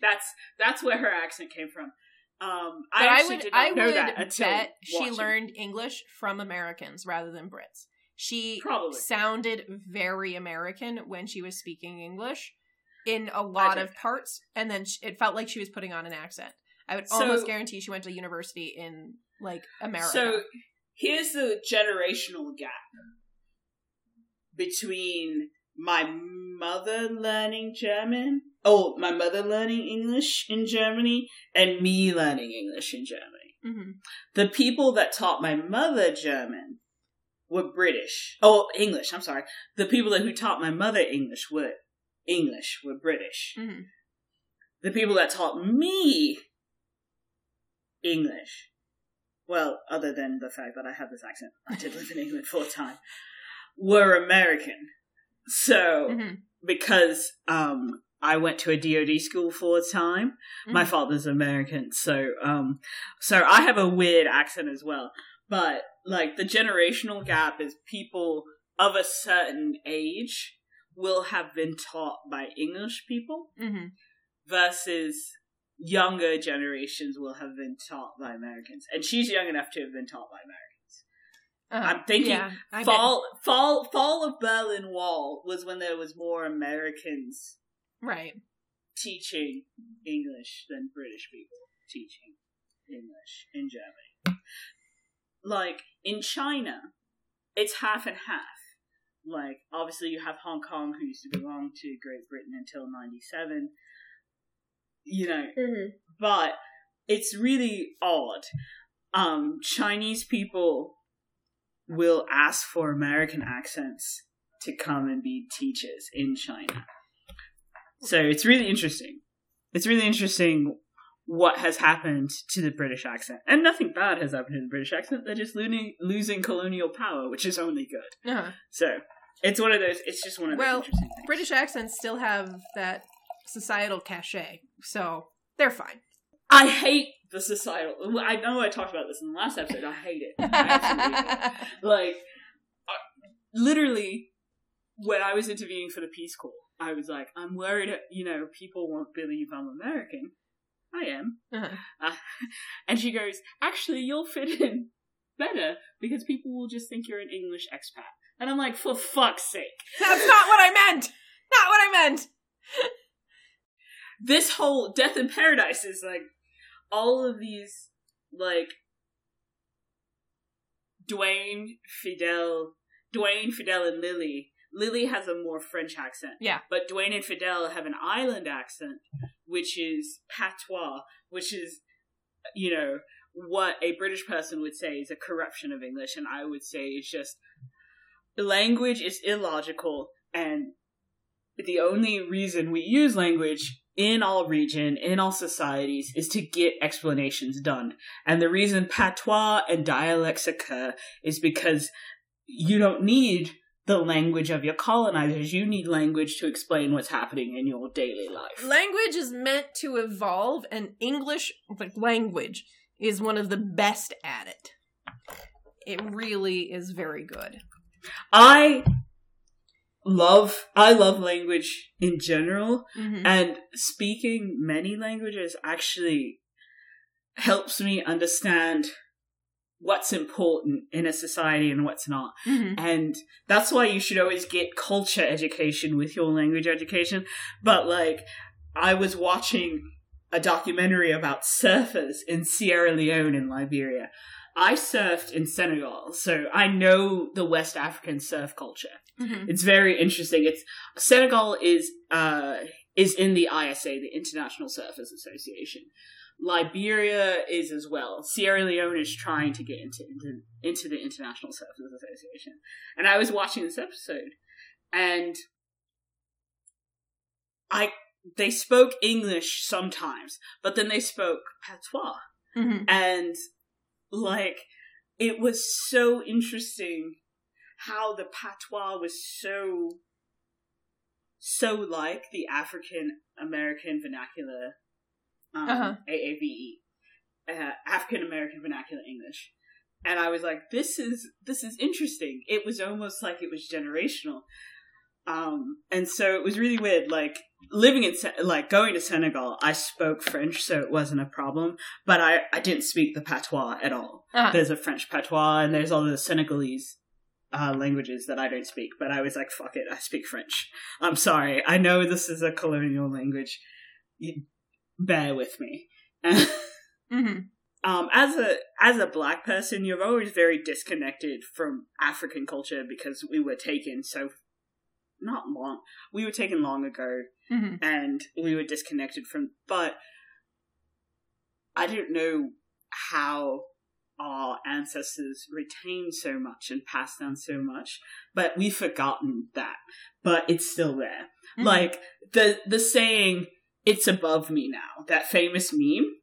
that's that's where her accent came from. Um, I I, actually would, did not I know would bet she watching. learned English from Americans rather than Brits. She Probably. sounded very American when she was speaking English in a lot of parts, and then sh it felt like she was putting on an accent. I would So- almost guarantee she went to university in like America. So here's the generational gap between my mother learning German, oh, my mother learning English in Germany, and me learning English in Germany. hmm The people that taught my mother German were British. Oh, English, I'm sorry. The people that who taught my mother English were English, were British. hmm The people that taught me English, well, other than the fact that I have this accent, I did live in England for a time, were American. So, hmm because um, I went to a DoD school for a time, my Mhm. father's American, so um, so I have a weird accent as well. But like the generational gap is people of a certain age will have been taught by English people hmm versus younger generations will have been taught by Americans. And she's young enough to have been taught by Americans. Uh-huh. I'm thinking yeah, fall fall fall of Berlin Wall was when there was more Americans right. teaching English than British people teaching English in Germany. Like in China, it's half and half. Like obviously you have Hong Kong who used to belong to Great Britain until 97. You know, but it's really odd. Um, Chinese people will ask for American accents to come and be teachers in China. So it's really interesting. It's really interesting what has happened to the British accent. And nothing bad has happened to the British accent. They're just losing, losing colonial power, which is only good. Uh-huh. So it's one of those, it's just one of those Well, interesting things. British accents still have that societal cachet, so they're fine. I hate the societal. I know I talked about this in the last episode. I hate it. I. Like, uh, literally, when I was interviewing for the Peace Corps, I was like, I'm worried, you know, people won't believe I'm American. I am. Uh-huh. Uh, and she goes, actually, you'll fit in better because people will just think you're an English expat. And I'm like, for fuck's sake. That's not what I meant. Not what I meant. this whole Death in Paradise is like all of these like Dwayne, Fidel, Dwayne, Fidel, and Lily. Lily has a more French accent. Yeah. But Dwayne and Fidel have an island accent, which is patois, which is, you know, what a British person would say is a corruption of English, and I would say it's just language is illogical, and the only reason we use language in all region, in all societies, is to get explanations done. And the reason patois and dialects occur is because you don't need the language of your colonizers. You need language to explain what's happening in your daily life. Language is meant to evolve, and English, like language, is one of the best at it. It really is very good. I love I love language in general Mhm. and speaking many languages actually helps me understand what's important in a society and what's not. Mhm. And that's why you should always get culture education with your language education. But like I was watching a documentary about surfers in Sierra Leone and Liberia. I surfed in Senegal, so I know the West African surf culture. Mhm. It's very interesting. It's Senegal is uh is in the ISA, the International Surfers Association. Liberia is as well. Sierra Leone is trying to get into into, into the International Surfers Association. And I was watching this episode and I they spoke English sometimes, but then they spoke patois Mhm. and like it was so interesting how the patois was so so like the African American vernacular um, Uh-huh. AAVE uh, African American vernacular English. And I was like this is this is interesting. It was almost like it was generational um and so it was really weird like living in like going to Senegal I spoke French so it wasn't a problem but I I didn't speak the patois at all Uh-huh. there's a French patois and there's all the Senegalese uh, languages that I don't speak, but I was like, fuck it, I speak French. I'm sorry. I know this is a colonial language. You bear with me. Mhm. um, as a as a black person, you're always very disconnected from African culture because we were taken so not long. We were taken long ago Mhm. and we were disconnected from but I don't know how our ancestors retained so much and passed down so much, but we've forgotten that. But it's still there. Mhm. Like the the saying it's above me now, that famous meme.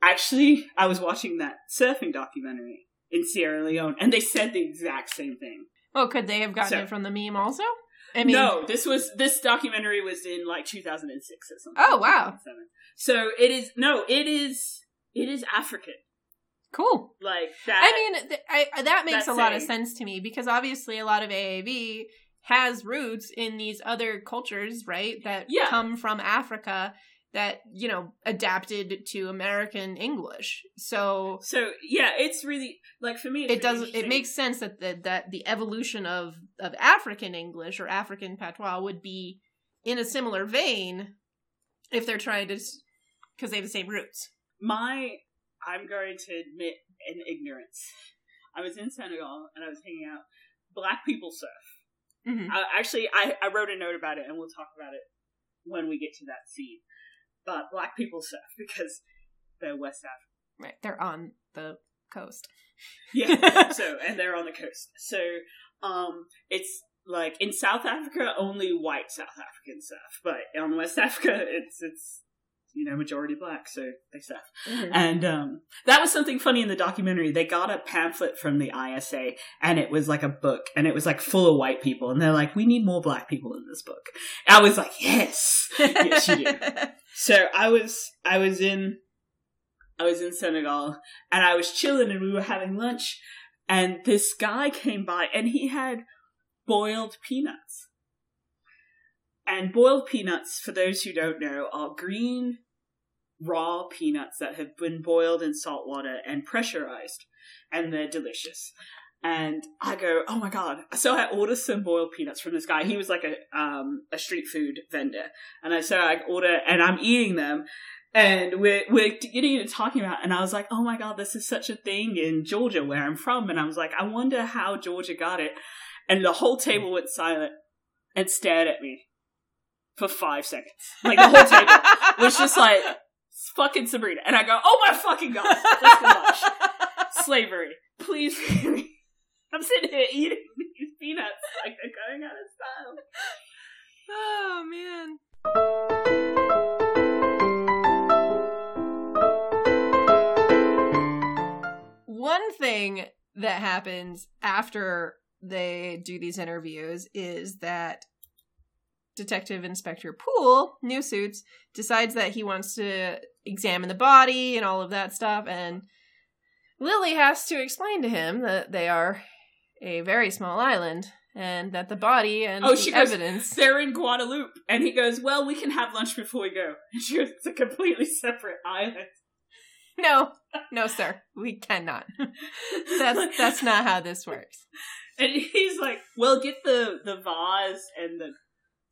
Actually, I was watching that surfing documentary in Sierra Leone and they said the exact same thing. Oh, could they have gotten So- it from the meme also? I mean, no, this was this documentary was in like 2006 or something. Oh, wow. So it is no, it is it is African. cool. Like that. I mean, th- I, that makes a lot of sense to me because obviously a lot of AAV has roots in these other cultures, right? That Yeah. come from Africa that, you know, adapted to American English. So so yeah, it's really like for me. It really it makes sense that the, that the evolution of of African English or African patois would be in a similar vein if they're trying to because they have the same roots. my. I'm going to admit an ignorance. I was in Senegal and I was hanging out. Black people surf. Mhm. Uh, actually, I, I wrote a note about it, and we'll talk about it when we get to that scene. But black people surf because they're West African. Right, they're on the coast. Yeah. so and they're on the coast. So um it's like in South Africa only white South Africans surf, but on West Africa it's it's you know majority black, so they surf. And um that was something funny in the documentary. They got a pamphlet from the ISA and it was like a book and it was like full of white people and they're like we need more black people in this book. I was like, "Yes." yes, you do. So I was I was in I was in Senegal and I was chilling and we were having lunch and this guy came by and he had boiled peanuts. And boiled peanuts, for those who don't know, are green raw peanuts that have been boiled in salt water and pressurized and they're delicious. And I go, oh my god! So I order some boiled peanuts from this guy. He was like a um a street food vendor, and I so I order and I'm eating them, and we're we're getting into talking about, and I was like, oh my god, this is such a thing in Georgia where I'm from, and I was like, I wonder how Georgia got it, and the whole table went silent and stared at me for five seconds, like the whole table was just like fucking Sabrina, and I go, oh my fucking god, let's go slavery. Please me. I'm sitting here eating these peanuts like they're going out of style. Oh man. One thing that happens after they do these interviews is that Detective Inspector Poole, new suits, decides that he wants to examine the body and all of that stuff, and Lily has to explain to him that they are a very small island and that the body and Oh, the she goes, evidence. They're in Guadeloupe. And he goes, Well, we can have lunch before we go. And she goes, It's a completely separate island. No, no, sir, we cannot. that's that's not how this works. And he's like, Well, get the, the vase and the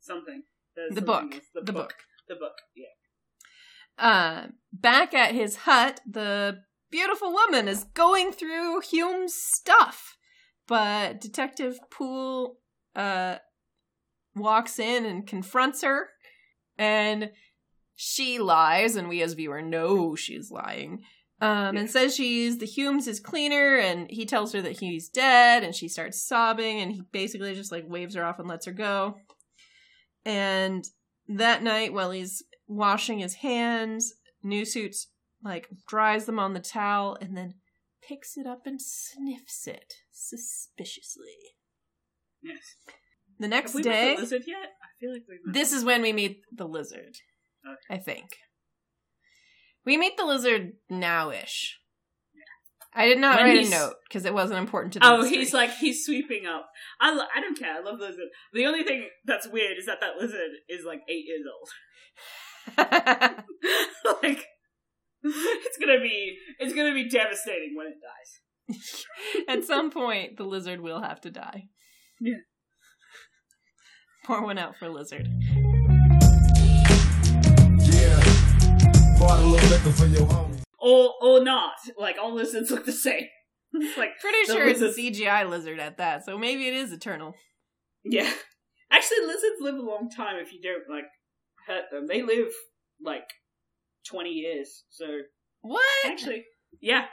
something. The something book. The, The book. book. The book, yeah. Uh, back at his hut, the beautiful woman is going through Hulme's stuff, but Detective Poole uh, walks in and confronts her, and she lies, and we as viewer know she's lying. Um, and says she's the Hulmes' is cleaner, and he tells her that he's dead, and she starts sobbing, and he basically just like waves her off and lets her go. And that night, while he's washing his hands, New Suits like dries them on the towel and then picks it up and sniffs it suspiciously. Yes. The Have next we met day, the lizard yet? I feel like we've this is when we meet the lizard. Okay. I think. We meet the lizard now-ish. I did not When write a note because it wasn't important to the Oh, mystery. he's like he's sweeping up. I lo- I don't care. I love lizard. The only thing that's weird is that that lizard is like eight years old. like it's gonna be it's gonna be devastating when it dies. At some point, the lizard will have to die. Yeah. Pour one out for lizard. Yeah. Bought a little liquor for your homie. Or or not. Like all lizards look the same. It's like Pretty sure it's a CGI lizard at that, so maybe it is eternal. Yeah. Actually lizards live a long time if you don't like hurt them. They live like twenty years. So What? actually yeah.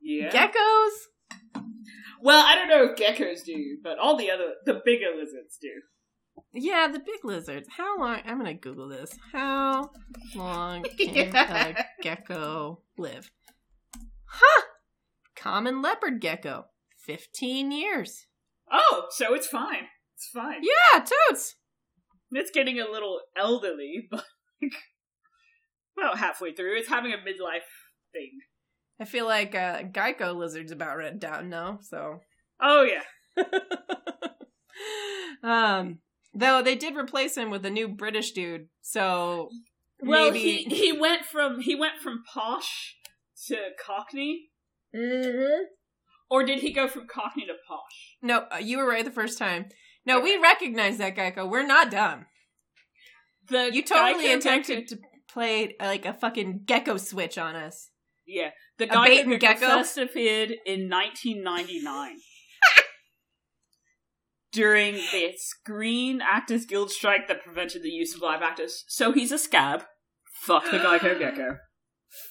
Yeah. Geckos? Well, I don't know if geckos do, but all the other, the bigger lizards do. Yeah, the big lizards. How long? I'm gonna Google this. How long can Yeah. a gecko live? Huh! Common leopard gecko. 15 years. Oh, so it's fine. It's fine. Yeah, totes! It's getting a little elderly, but like, about halfway through. It's having a midlife thing. I feel like uh, Geico lizard's about red down now, so. Oh yeah. um, though they did replace him with a new British dude, so Well, maybe. he he went from he went from posh to Cockney, Mhm. or did he go from Cockney to posh? No, uh, you were right the first time. No, we recognize that Geico. We're not dumb. The You totally attempted to play like a fucking gecko switch on us. yeah, the A bait Gecko gecko? first appeared in 1999. During the Screen Actors Guild strike that prevented the use of live actors. So he's a scab. Fuck the Geico Gecko.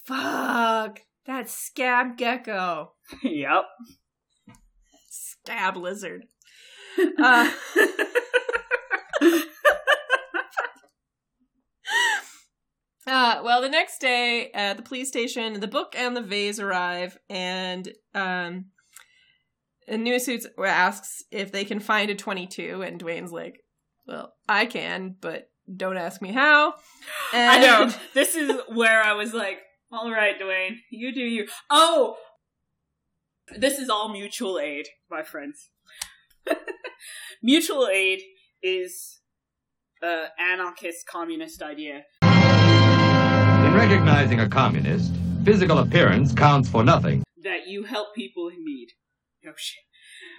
Fuck. That scab gecko. yep. Scab lizard. Uh, uh, well, the next day at the police station, the book and the vase arrive, and um, and New Suits asks if they can find a 22, and Dwayne's like, well, I can, but don't ask me how. And I know. This is where I was like, all right, Dwayne, you do you. Oh! This is all mutual aid, my friends. mutual aid is uh, anarchist communist idea. In recognizing a communist, physical appearance counts for nothing. that you help people in need. Oh shit.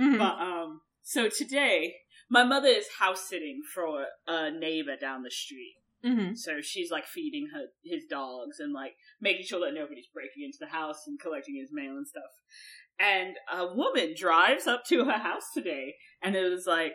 Mhm. But um so today my mother is house sitting for a neighbor down the street. Mhm. So she's like feeding her his dogs and like making sure that nobody's breaking into the house and collecting his mail and stuff. And a woman drives up to her house today and it was like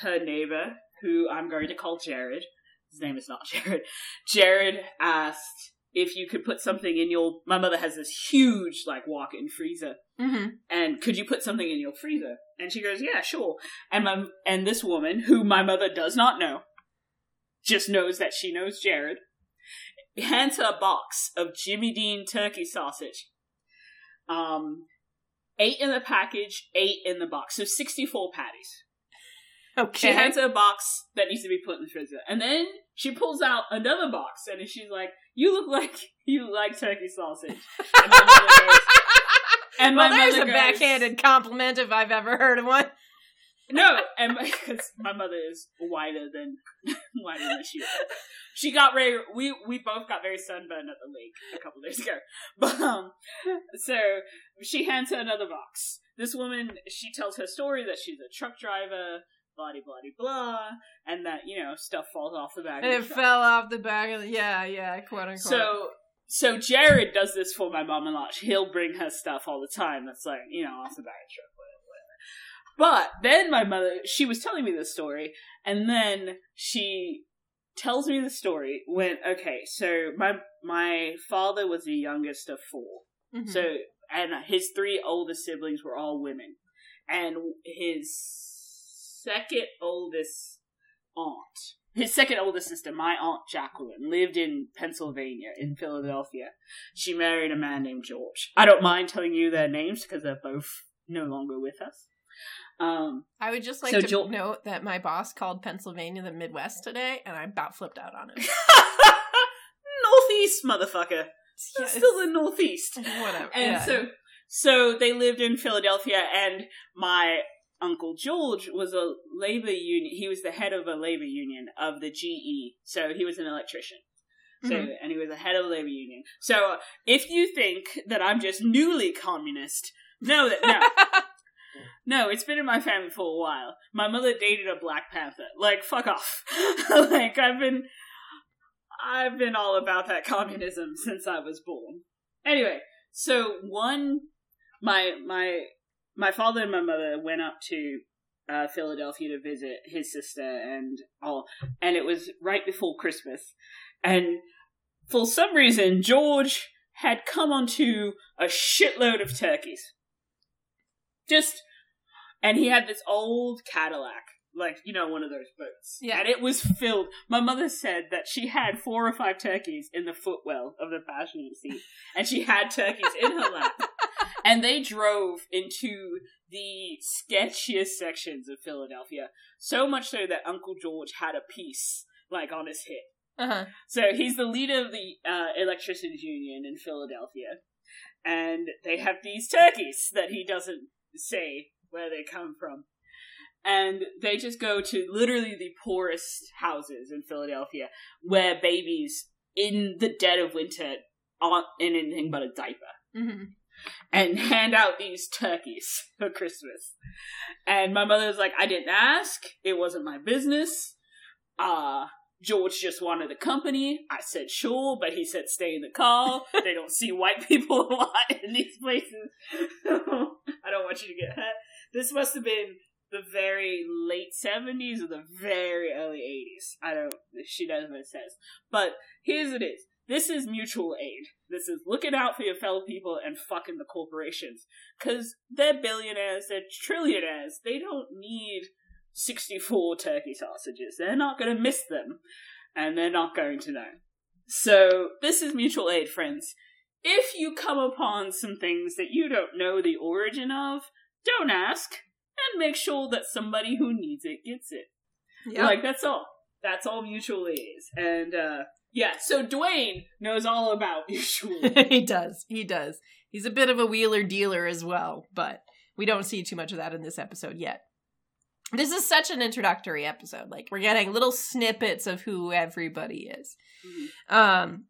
her neighbor, who I'm going to call Jared. His name is not Jared. Jared asked if you could put something in your my mother has this huge like walk-in freezer Mhm. and could you put something in your freezer? And she goes, yeah, sure. And my and this woman, who my mother does not know, just knows that she knows Jared. Hands her a box of Jimmy Dean turkey sausage. Um, eight in the package, eight in the box. So 64 patties. Okay. She hands her a box that needs to be put in the freezer. And then she pulls out another box and she's like, You look like you like turkey sausage. And my mother goes, and well, my there's a goes, backhanded compliment if I've ever heard of one. No, and because my mother is whiter than whiter than she is. She got very we we both got very sunburned at the lake a couple days ago. But um so she hands her another box. This woman she tells her story that she's a truck driver, blah blah blah and that, you know, stuff falls off the back And of it the truck. fell off the back of the. Yeah, yeah, quote unquote. So so Jared does this for my mom a lot. He'll bring her stuff all the time. That's like you know off the back of the truck, whatever, whatever. But then my mother, she was telling me this story, and then she tells me the story when okay, so my my father was the youngest of four, Mhm. so and his three oldest siblings were all women, and his second oldest aunt, his second oldest sister, my aunt Jacqueline, lived in Pennsylvania, in Philadelphia. She married a man named George. I don't mind telling you their names because they're both no longer with us. Um, I would just like So to Joel- note that my boss called Pennsylvania the Midwest today, and I about flipped out on it. Northeast, motherfucker. Yeah, It's still the Northeast. Whatever. And yeah. so, so they lived in Philadelphia, and my uncle George was a labor union. He was the head of a labor union of the GE, so he was an electrician. So, Mhm. and he was the head of a labor union. So, if you think that I'm just newly communist, know that no, no, it's been in my family for a while. My mother dated a Black Panther. Like, fuck off. like, I've been, I've been all about that communism since I was born. Anyway, so one, my my my father and my mother went up to uh, Philadelphia to visit his sister and all, and it was right before Christmas, and for some reason George had come onto a shitload of turkeys. Just, and he had this old Cadillac, like you know, one of those boats. Yeah. and it was filled. My mother said that she had four or five turkeys in the footwell of the passenger seat, and she had turkeys in her lap. And they drove into the sketchiest sections of Philadelphia, so much so that Uncle George had a piece like on his hip. uh-huh. So he's the leader of the uh, electricians union in Philadelphia, and they have these turkeys that he doesn't say where they come from, and they just go to literally the poorest houses in Philadelphia where babies in the dead of winter aren't in anything but a diaper. Hmm and hand out these turkeys for Christmas. And my mother was like, I didn't ask. It wasn't my business. Uh, George just wanted the company. I said, sure, but he said, stay in the car. they don't see white people a lot in these places. I don't want you to get hurt. This must have been the very late 70s or the very early 80s. I don't, she knows what it says. But here's it is. This is mutual aid. This is looking out for your fellow people and fucking the corporations. Cause they're billionaires, they're trillionaires. They don't need 64 turkey sausages. They're not gonna miss them. And they're not going to know. So, this is mutual aid, friends. If you come upon some things that you don't know the origin of, don't ask, and make sure that somebody who needs it gets it. Yep. Like that's all. That's all mutual aid is. And uh yeah, so Dwayne knows all about mutual he does. He does. He's a bit of a wheeler dealer as well, but we don't see too much of that in this episode yet. This is such an introductory episode. Like we're getting little snippets of who everybody is. Um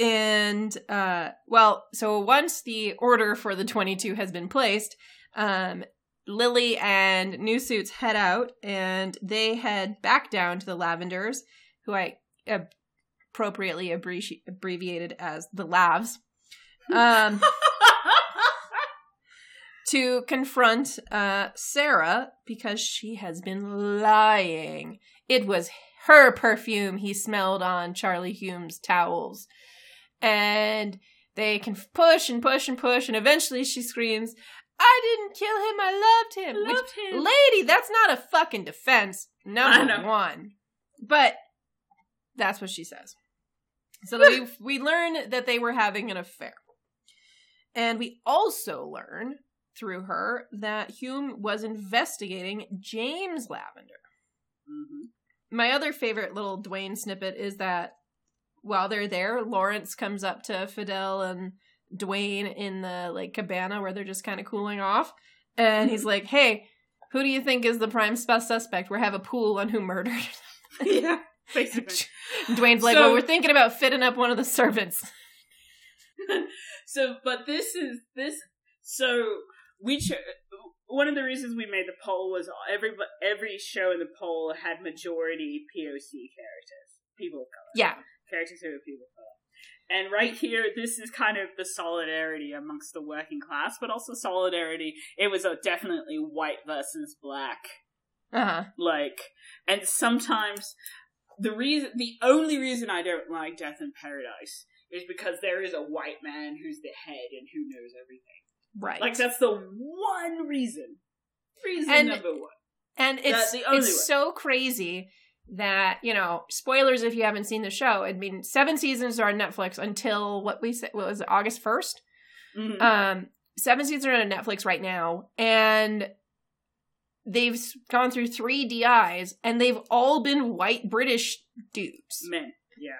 and uh well, so once the order for the 22 has been placed, um Lily and New Suits head out and they head back down to the Lavenders, who I uh, appropriately abbrevi- abbreviated as the Lavs, um, to confront uh, Sarah because she has been lying. It was her perfume he smelled on Charlie Hulme's towels. And they can push and push and push, and eventually she screams, I didn't kill him, I loved him. Which Loved him. lady, that's not a fucking defense. Number one. But That's what she says. So we we learn that they were having an affair. And we also learn through her that Hulme was investigating James Lavender. Mhm. My other favorite little Dwayne snippet is that while they're there, Lawrence comes up to Fidel and Dwayne in the like cabana where they're just kind of cooling off. And he's like, Hey, who do you think is the prime suspect? We have a pool on who murdered. yeah, basically. Dwayne's like, So- Well, we're thinking about fitting up one of the servants. so, but this is this. So we cho- one of the reasons we made the poll was every every show in the poll had majority POC characters, people of color, Yeah. characters who are people of color. And right here, this is kind of the solidarity amongst the working class, but also solidarity. It was a definitely white versus black Uh-huh. like and sometimes the reason the only reason i don't like death in paradise is because there is a white man who's the head and who knows everything Right. like that's the one reason reason And- number one and it's it's way. so crazy that, you know, spoilers if you haven't seen the show. I mean, seven seasons are on Netflix until what we said what was it, August 1st? Mhm. Um, seven seasons are on Netflix right now, and they've gone through three DIs, and they've all been white British dudes. men yeah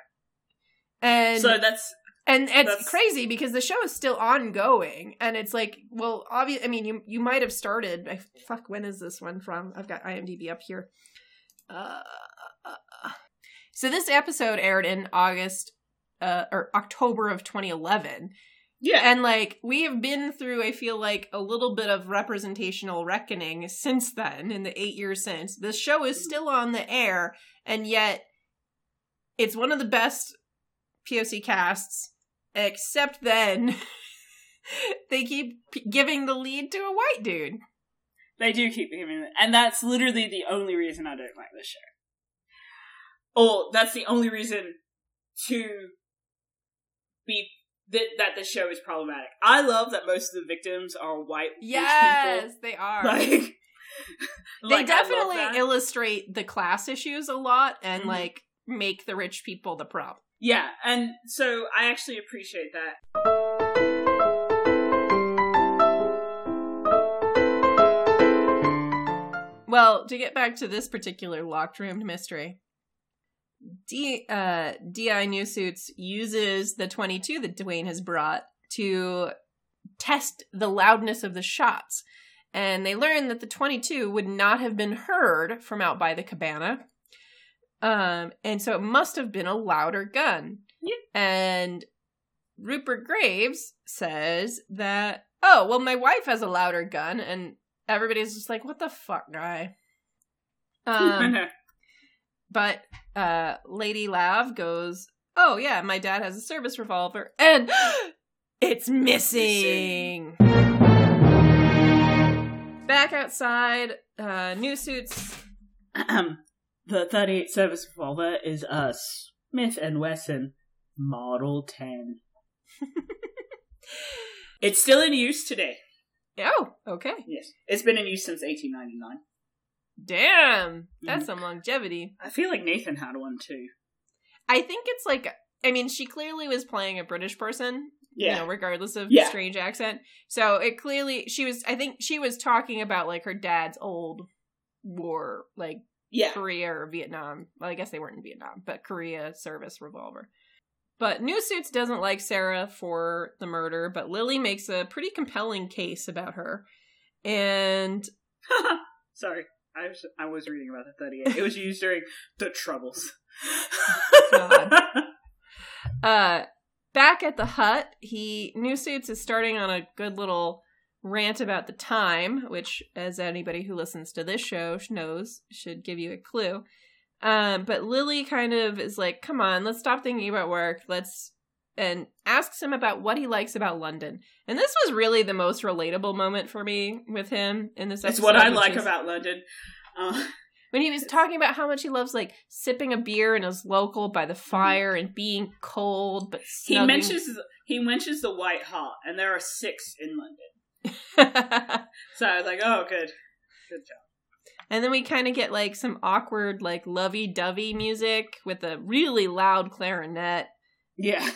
And so that's and it's that's- crazy because the show is still ongoing, and it's like, well, obvious. I mean, you you might have started. I, fuck, when is this one from? I've got IMDb up here. Uh, so this episode aired in August, uh, or October of 2011. Yeah And like we have been through, I feel like a little bit of representational reckoning since then, in the eight years since. The show is mm. still on the air, and yet it's one of the best POC casts, except then they keep p- giving the lead to a white dude. They do keep giving it, and that's literally the only reason I don't like this show. Or that's the only reason to be that that the show is problematic. I love that most of the victims are white Yes, they are. Like, they like, definitely illustrate the class issues a lot and Mhm. like make the rich people the problem. yeah, and so I actually appreciate that. Well, to get back to this particular locked room mystery, D uh DI New Suits uses the 22 that Dwayne has brought to test the loudness of the shots. And they learn that the 22 would not have been heard from out by the cabana. Um, and so it must have been a louder gun. Yeah. And Rupert Graves says that, oh, well, my wife has a louder gun. And everybody's just like, what the fuck, guy? Um, but uh, Lady Lav goes, oh, yeah, my dad has a service revolver. And it's missing. Back outside, uh, new suits. the 38 service revolver is a Smith and Wesson Model 10. it's still in use today. Oh, okay. Yes, it's been in use since 1899. Damn, that's mm. some longevity. I feel like Nathan had one too. I think it's like, I mean, she clearly was playing a British person, Yeah. you know, regardless of Yeah. strange accent. So it clearly, she was, I think she was talking about like her dad's old war, like Yeah. Korea or Vietnam. Well, I guess they weren't in Vietnam, but Korea service revolver. But New Suits doesn't like Sarah for the murder, but Lily makes a pretty compelling case about her. And Sorry. I was, I was reading about the 38. It was used during the Troubles. God. uh back at the hut, he New Suits is starting on a good little rant about the time, which as anybody who listens to this show knows should give you a clue. Um, but Lily kind of is like, "Come on, let's stop thinking about work. Let's." And asks him about what he likes about London. And this was really the most relatable moment for me with him in this episode. It's what I like is- about London. Uh, when he was talking about how much he loves like sipping a beer in his local by the fire and being cold but he mentions he mentions the White Hart, and there are six in London. So I was like, oh, good, good job. And then we kind of get like some awkward, like lovey dovey music with a really loud clarinet. Yeah.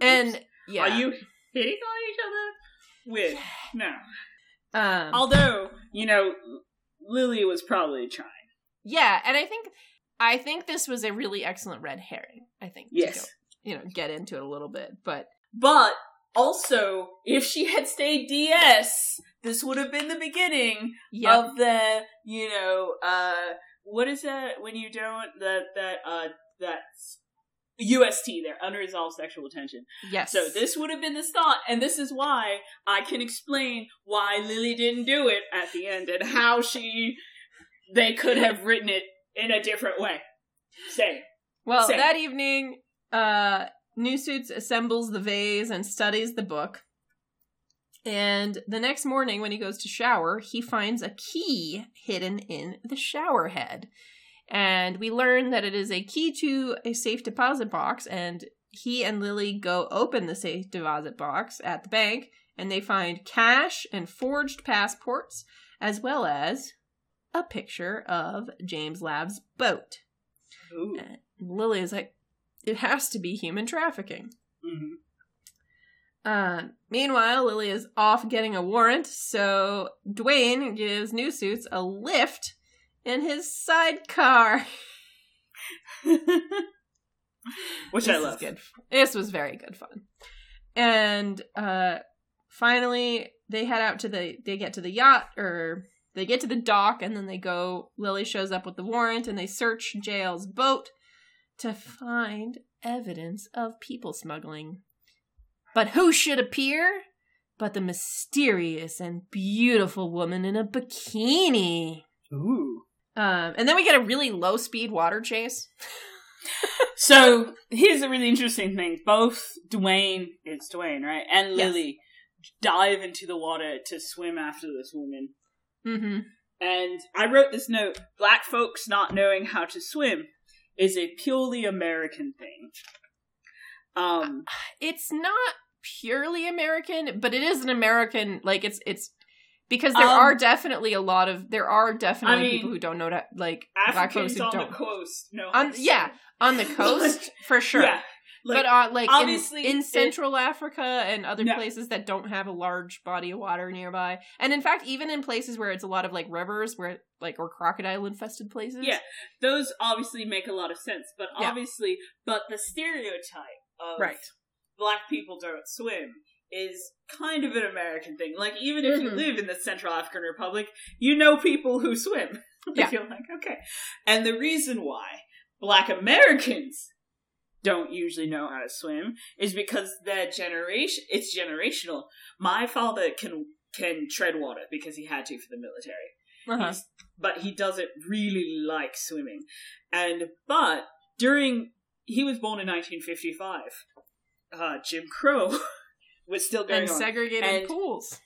And yeah. Are you hitting on each other? With no. um, Although, you know, Lily was probably trying. yeah, and I think I think this was a really excellent red herring. I think. Yes. go, you know, get into it a little bit. But But also, if she had stayed DS, this would have been the beginning yeah. of the, you know, uh, what is that when you don't that that uh that's UST there, unresolved sexual tension. yes. So this would have been the start, and this is why I can explain why Lily didn't do it at the end and how she they could have written it in a different way. Say, Well, Same. that evening, uh, New Suits assembles the vase and studies the book. And the next morning, when he goes to shower, he finds a key hidden in the shower head. And we learn that it is a key to a safe deposit box. And he and Lily go open the safe deposit box at the bank, and they find cash and forged passports, as well as a picture of James Lav's boat. ooh, And Lily is like, it has to be human trafficking. mhm. Uh, meanwhile, Lily is off getting a warrant, so Dwayne gives New Suits a lift in his sidecar. which This I love. good. This was very good fun. And uh, finally, they head out to the. They get to the yacht, or they get to the dock, and then they go. Lily shows up with the warrant, and they search jail's boat to find evidence of people smuggling. But who should appear? But the mysterious and beautiful woman in a bikini. Ooh. Um, and then we get a really low speed water chase. So here's a really interesting thing. Both Dwayne, it's Dwayne, right, and Yes. Lily dive into the water to swim after this woman. Mm-hmm. And I wrote this note: Black folks not knowing how to swim is a purely American thing. Um, it's not purely American, but it is an American like it's it's because there Um, are definitely a lot of there are definitely I mean, people who don't know that like black folks Africans who on don't the coast, no, on yeah on the coast for sure. Yeah, like, but uh, like obviously in, in it- Central Africa and other Yeah. places that don't have a large body of water nearby, and in fact, even in places where it's a lot of like rivers, where like or crocodile infested places, Yeah. those obviously make a lot of sense. But Yeah. obviously, but the stereotype of Right. black people don't swim is kind of an American thing. Like even if you Mhm. live in the Central African Republic, you know people who swim. Yeah. You're like, okay. And the reason why black Americans don't usually know how to swim is because their generation it's generational. My father can can tread water because he had to for the military. Uh-huh. But he doesn't really like swimming. And but during he was born in 1955. Uh, Jim Crow was still going and on, segregated And- pools.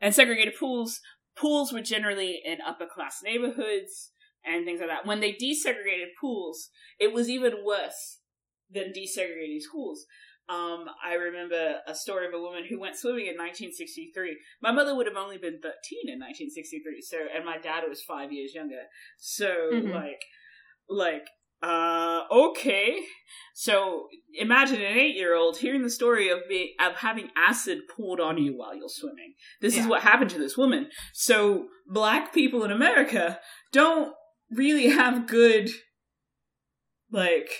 and segregated pools. Pools were generally in upper class neighborhoods and things like that. When they desegregated pools, it was even worse than desegregating schools. Um, I remember a story of a woman who went swimming in 1963. My mother would have only been 13 in 1963, so and my dad was five years younger. So Mhm. like, like, uh, okay. So imagine an eight-year-old hearing the story of be, of having acid poured on you while you're swimming. This is what happened to this woman. So black people in America don't really have good, like.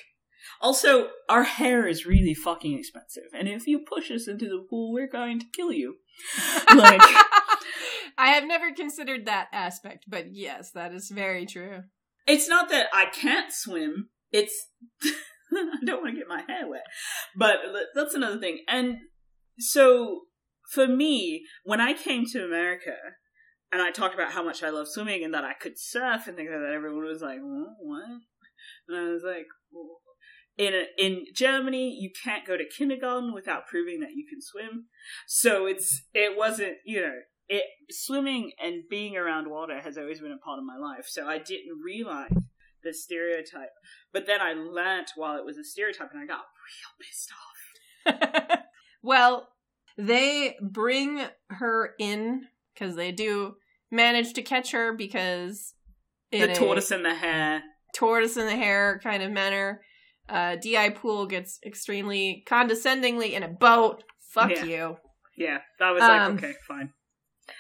Also, our hair is really fucking expensive, and if you push us into the pool, we're going to kill you. Like, I have never considered that aspect, but yes, that is very true. It's not that I can't swim. It's I don't want to get my hair wet, but that's another thing. And so, for me, when I came to America, and I talked about how much I love swimming and that I could surf and things like that, everyone was like, "Wha- "What?" And I was like, "In a, in Germany, you can't go to kindergarten without proving that you can swim." So it's it wasn't you know it swimming and being around water has always been a part of my life. So I didn't realize the stereotype, but then I learnt while it was a stereotype, and I got real pissed off. well, they bring her in because they do manage to catch her because in the tortoise and the hare. tortoise in the hair kind of manner. Uh, Di Poole gets extremely condescendingly in a boat. Fuck Yeah. you. Yeah, that was Um, like okay, fine.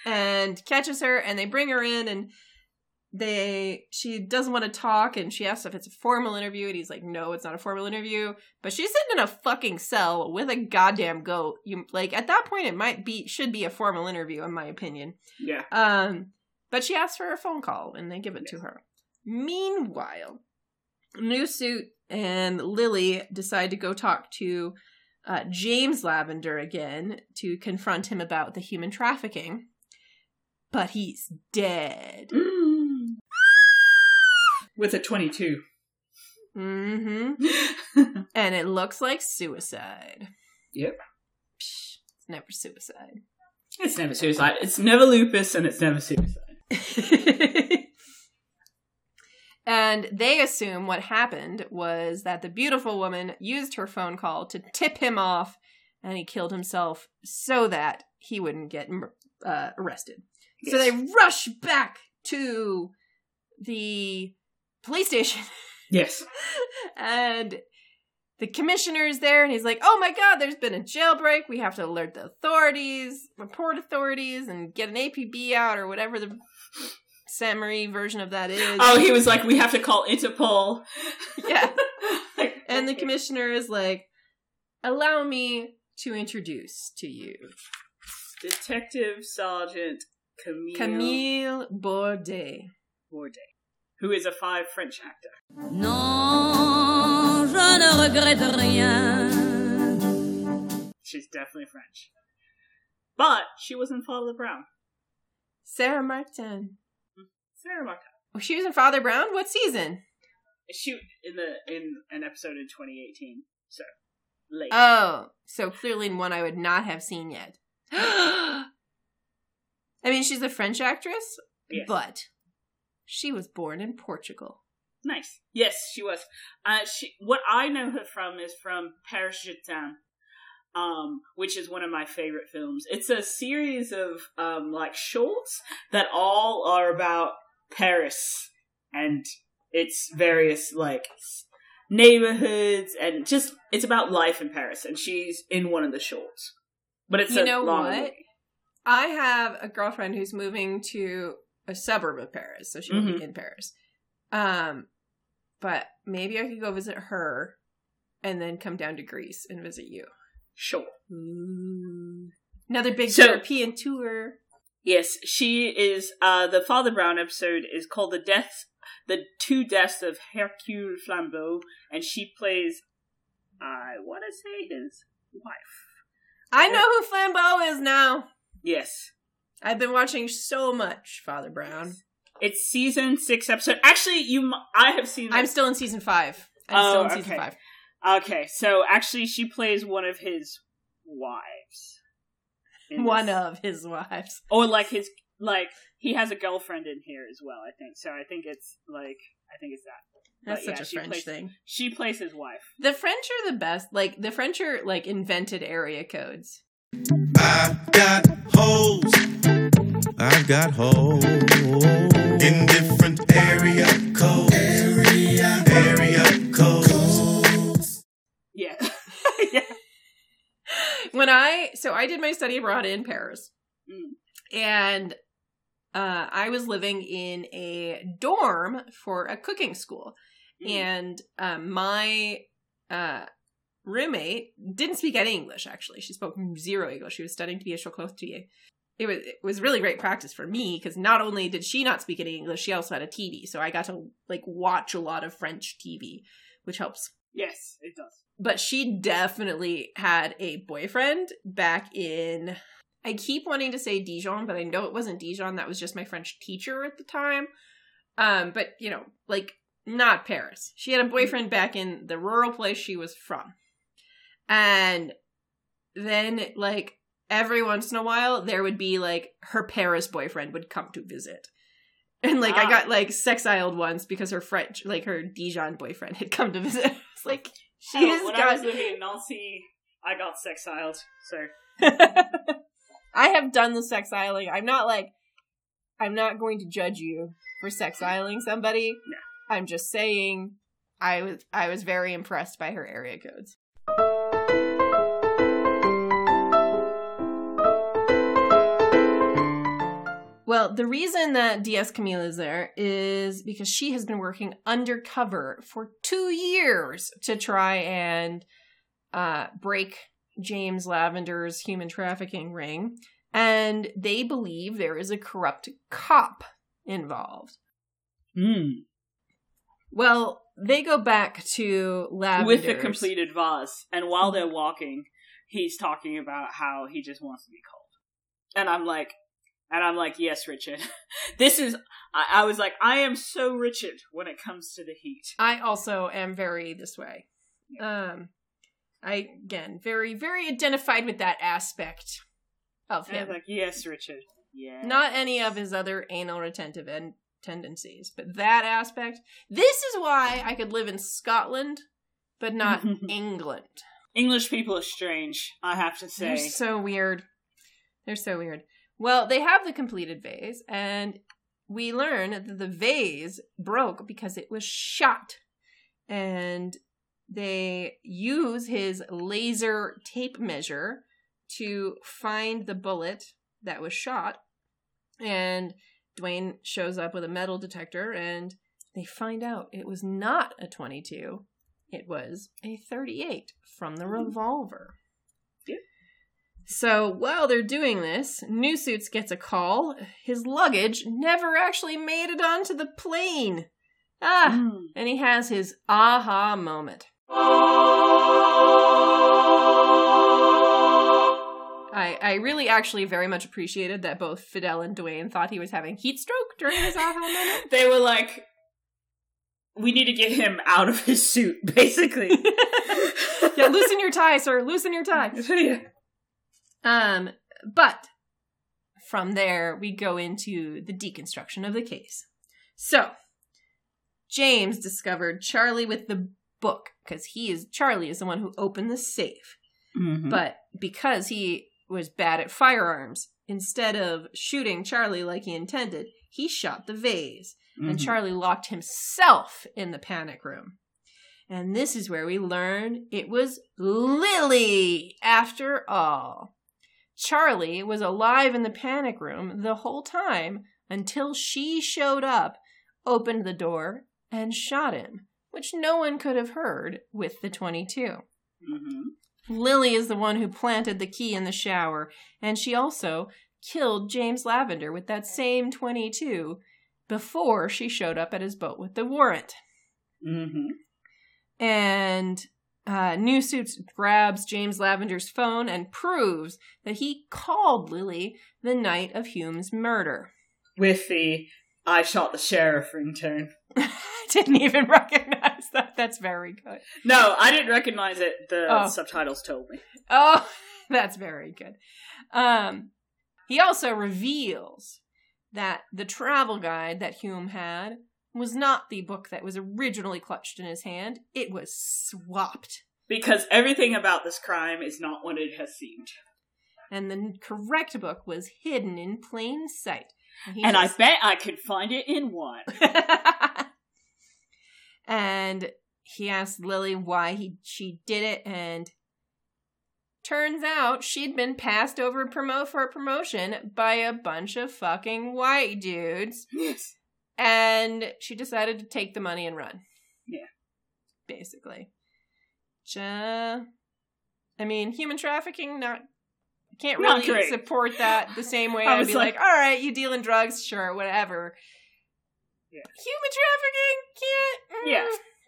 And catches her and they bring her in and they she doesn't want to talk and she asks if it's a formal interview and he's like no it's not a formal interview. But she's sitting in a fucking cell with a goddamn goat. You like at that point it might be should be a formal interview in my opinion. Yeah, um but she asks for a phone call and they give it to her. Meanwhile new suit and lily decide to go talk to uh, james lavender again to confront him about the human trafficking but he's dead with a twenty-two. mm-hmm and it looks like suicide Yep. Psh, it's never suicide It's never suicide. It's never lupus, and it's never suicide. and they assume what happened was that the beautiful woman used her phone call to tip him off and he killed himself so that he wouldn't get uh, arrested. So they rush back to the police station Yes. and the commissioner is there and he's like, oh my god, there's been a jailbreak. We have to alert the authorities, report authorities, and get an APB out or whatever the summary version of that is. Oh, he was like, we have to call Interpol. yeah. And the commissioner is like, allow me to introduce to you Detective Sergeant Camille, Camille Bordey. Bourdet, who is a five French actor. Non, je ne regrette rien. She's definitely French. But she was in Father Brown. Sara Martins. Mm-hmm. Sara Martins. Oh, she was in Father Brown? What season? She in the in an episode in 2018. So late. Oh, so clearly in one I would not have seen yet. I mean, she's a French actress, but she was born in Portugal. Nice. Yes, she was. Uh, she. What I know her from is from Paris Je t'aime, um, which is one of my favorite films. It's a series of um, like shorts that all are about Paris and its various like neighborhoods and just it's about life in Paris. And she's in one of the shorts, but it's You a know long what? movie. I have a girlfriend who's moving to a suburb of Paris, so she will Mhm. be in Paris. Um, but maybe I could go visit her and then come down to Greece and visit you. Sure. Ooh. Another big So- European tour. Yes, she is. Uh, the Father Brown episode is called "The Deaths," the two deaths of Hercule Flambeau, and she plays. I want to say his wife. I know who Flambeau is now. Yes, I've been watching so much Father Brown. it's season six episode. Actually, you, I have seen. I'm still in season five. I'm Oh, still in season okay. five. okay. So actually, she plays one of his wives. One this. of his wives. or like his like he has a girlfriend in here as well. I think so. I think it's like I think it's that. That's But such yeah, a French plays- thing. She plays his wife. The French are the best. Like the French are like invented area codes. I've got holes. I've got holes in different area codes. Area, area codes. Yeah. yeah. when I so I did my study abroad in Paris, Mm. and uh, I was living in a dorm for a cooking school, Mm. and um, my uh, roommate didn't speak any English. Actually, she spoke zero English. She was studying to be a chocolatier. It was it was really great practice for me because not only did she not speak any English, she also had a TV, so I got to like watch a lot of French TV, which helps Yes, it does. but she definitely had a boyfriend back in I keep wanting to say Dijon, but I know it wasn't Dijon. That was just my French teacher at the time. Um, but you know, like not Paris. She had a boyfriend back in the rural place she was from. And then like every once in a while there would be like her Paris boyfriend would come to visit. And like I Ah. got like sexiled once because her French like her Dijon boyfriend had come to visit. It's like Oh, she's when I was living in Nancy, I got sexiled. So I have done the sexiling. I'm not like I'm not going to judge you for sexiling somebody. No. I'm just saying I was I was very impressed by her area codes. Well, the reason that DS Camille is there is because she has been working undercover for two years to try and uh, break James Lavender's human trafficking ring. And they believe there is a corrupt cop involved. Hmm. Well, they go back to Lavender's. With the completed vase, and while they're walking, he's talking about how he just wants to be cold. And I'm like, and I'm like, yes, Richard. this is. I, I was like, I am so Richard when it comes to the heat. I also am very this way. Um, I again very very identified with that aspect of him. was like, yes, Richard. Yeah. Not any of his other anal retentive en- tendencies, but that aspect. This is why I could live in Scotland, but not England. English people are strange. I have to say, They're so weird. They're so weird. Well, they have the completed vase, and we learn that the vase broke because it was shot. And they use his laser tape measure to find the bullet that was shot. And Dwayne shows up with a metal detector, and they find out it was not a 22, it was a 38 from the hmm. revolver. So while they're doing this, New Suits gets a call. His luggage never actually made it onto the plane. Ah, Mm. and he has his aha moment. I, I really actually very much appreciated that both Fidel and Dwayne thought he was having heat stroke during his aha moment. They were like, we need to get him out of his suit, basically. yeah, loosen your tie, sir. Loosen your tie. yeah. Um, but from there, we go into the deconstruction of the case. So, James discovered Charlie with the book because he is Charlie is the one who opened the safe. Mhm. But because he was bad at firearms, instead of shooting Charlie like he intended, he shot the vase, and Mhm. Charlie locked himself in the panic room. And this is where we learn it was Lily after all. Charlie was alive in the panic room the whole time until she showed up, opened the door, and shot him, which no one could have heard with the 22. Mhm. Lily is the one who planted the key in the shower, and she also killed James Lavender with that same 22 before she showed up at his boat with the warrant. Mhm. And uh, New Suits grabs James Lavender's phone and proves that he called Lily the night of Hulme's murder. With the I shot the sheriff ringtone. I didn't even recognize that. That's very good. No, I didn't recognize it. The Oh. subtitles told me. Oh, that's very good. Um, he also reveals that the travel guide that Hulme had was not the book that was originally clutched in his hand. It was swapped. Because everything about this crime is not what it has seemed. And the correct book was hidden in plain sight. he And I bet I could find it in one. and he asked Lily why he she did it, and turns out she'd been passed over promote for a promotion by a bunch of fucking white dudes, Yes. And she decided to take the money and run. Yeah. basically. Ja, I mean, human trafficking not. Can't Not really great. support that the same way I'd be like- like, all right, you deal in drugs, sure, whatever. Yeah. Human trafficking can't. mm, Yeah.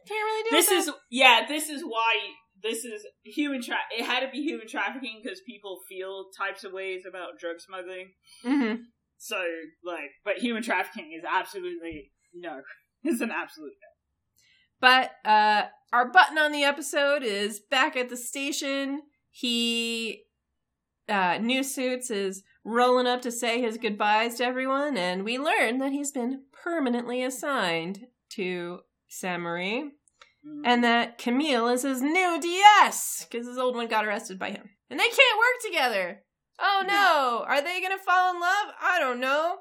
can't really do This that. is yeah. This is why this is human tra. It had to be human trafficking because people feel types of ways about drug smuggling. Mhm. So like, but human trafficking is absolutely no. It's an absolute no. But uh, our button on the episode is back at the station. He, uh, New Suits is rolling up to say his goodbyes to everyone, and we learn that he's been permanently assigned to Saint-Marie, no. and that Camille is his new DS because his old one got arrested by him, and they can't work together. Oh no! Are they gonna fall in love? I don't know.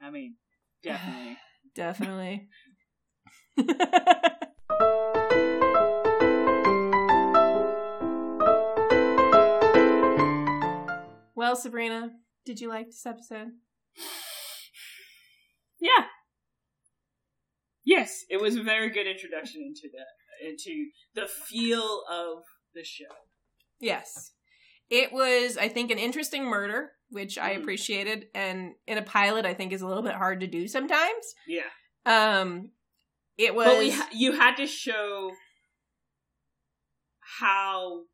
I mean, definitely. Definitely. well, Sabrina, did you like this episode? Yeah. Yes, it was a very good introduction into the into the feel of the show. Yes. It was, I think, an interesting murder, which I Mhm. appreciated, and in a pilot, I think is a little bit hard to do sometimes. Yeah, Um, it was. but we ha- you had to show how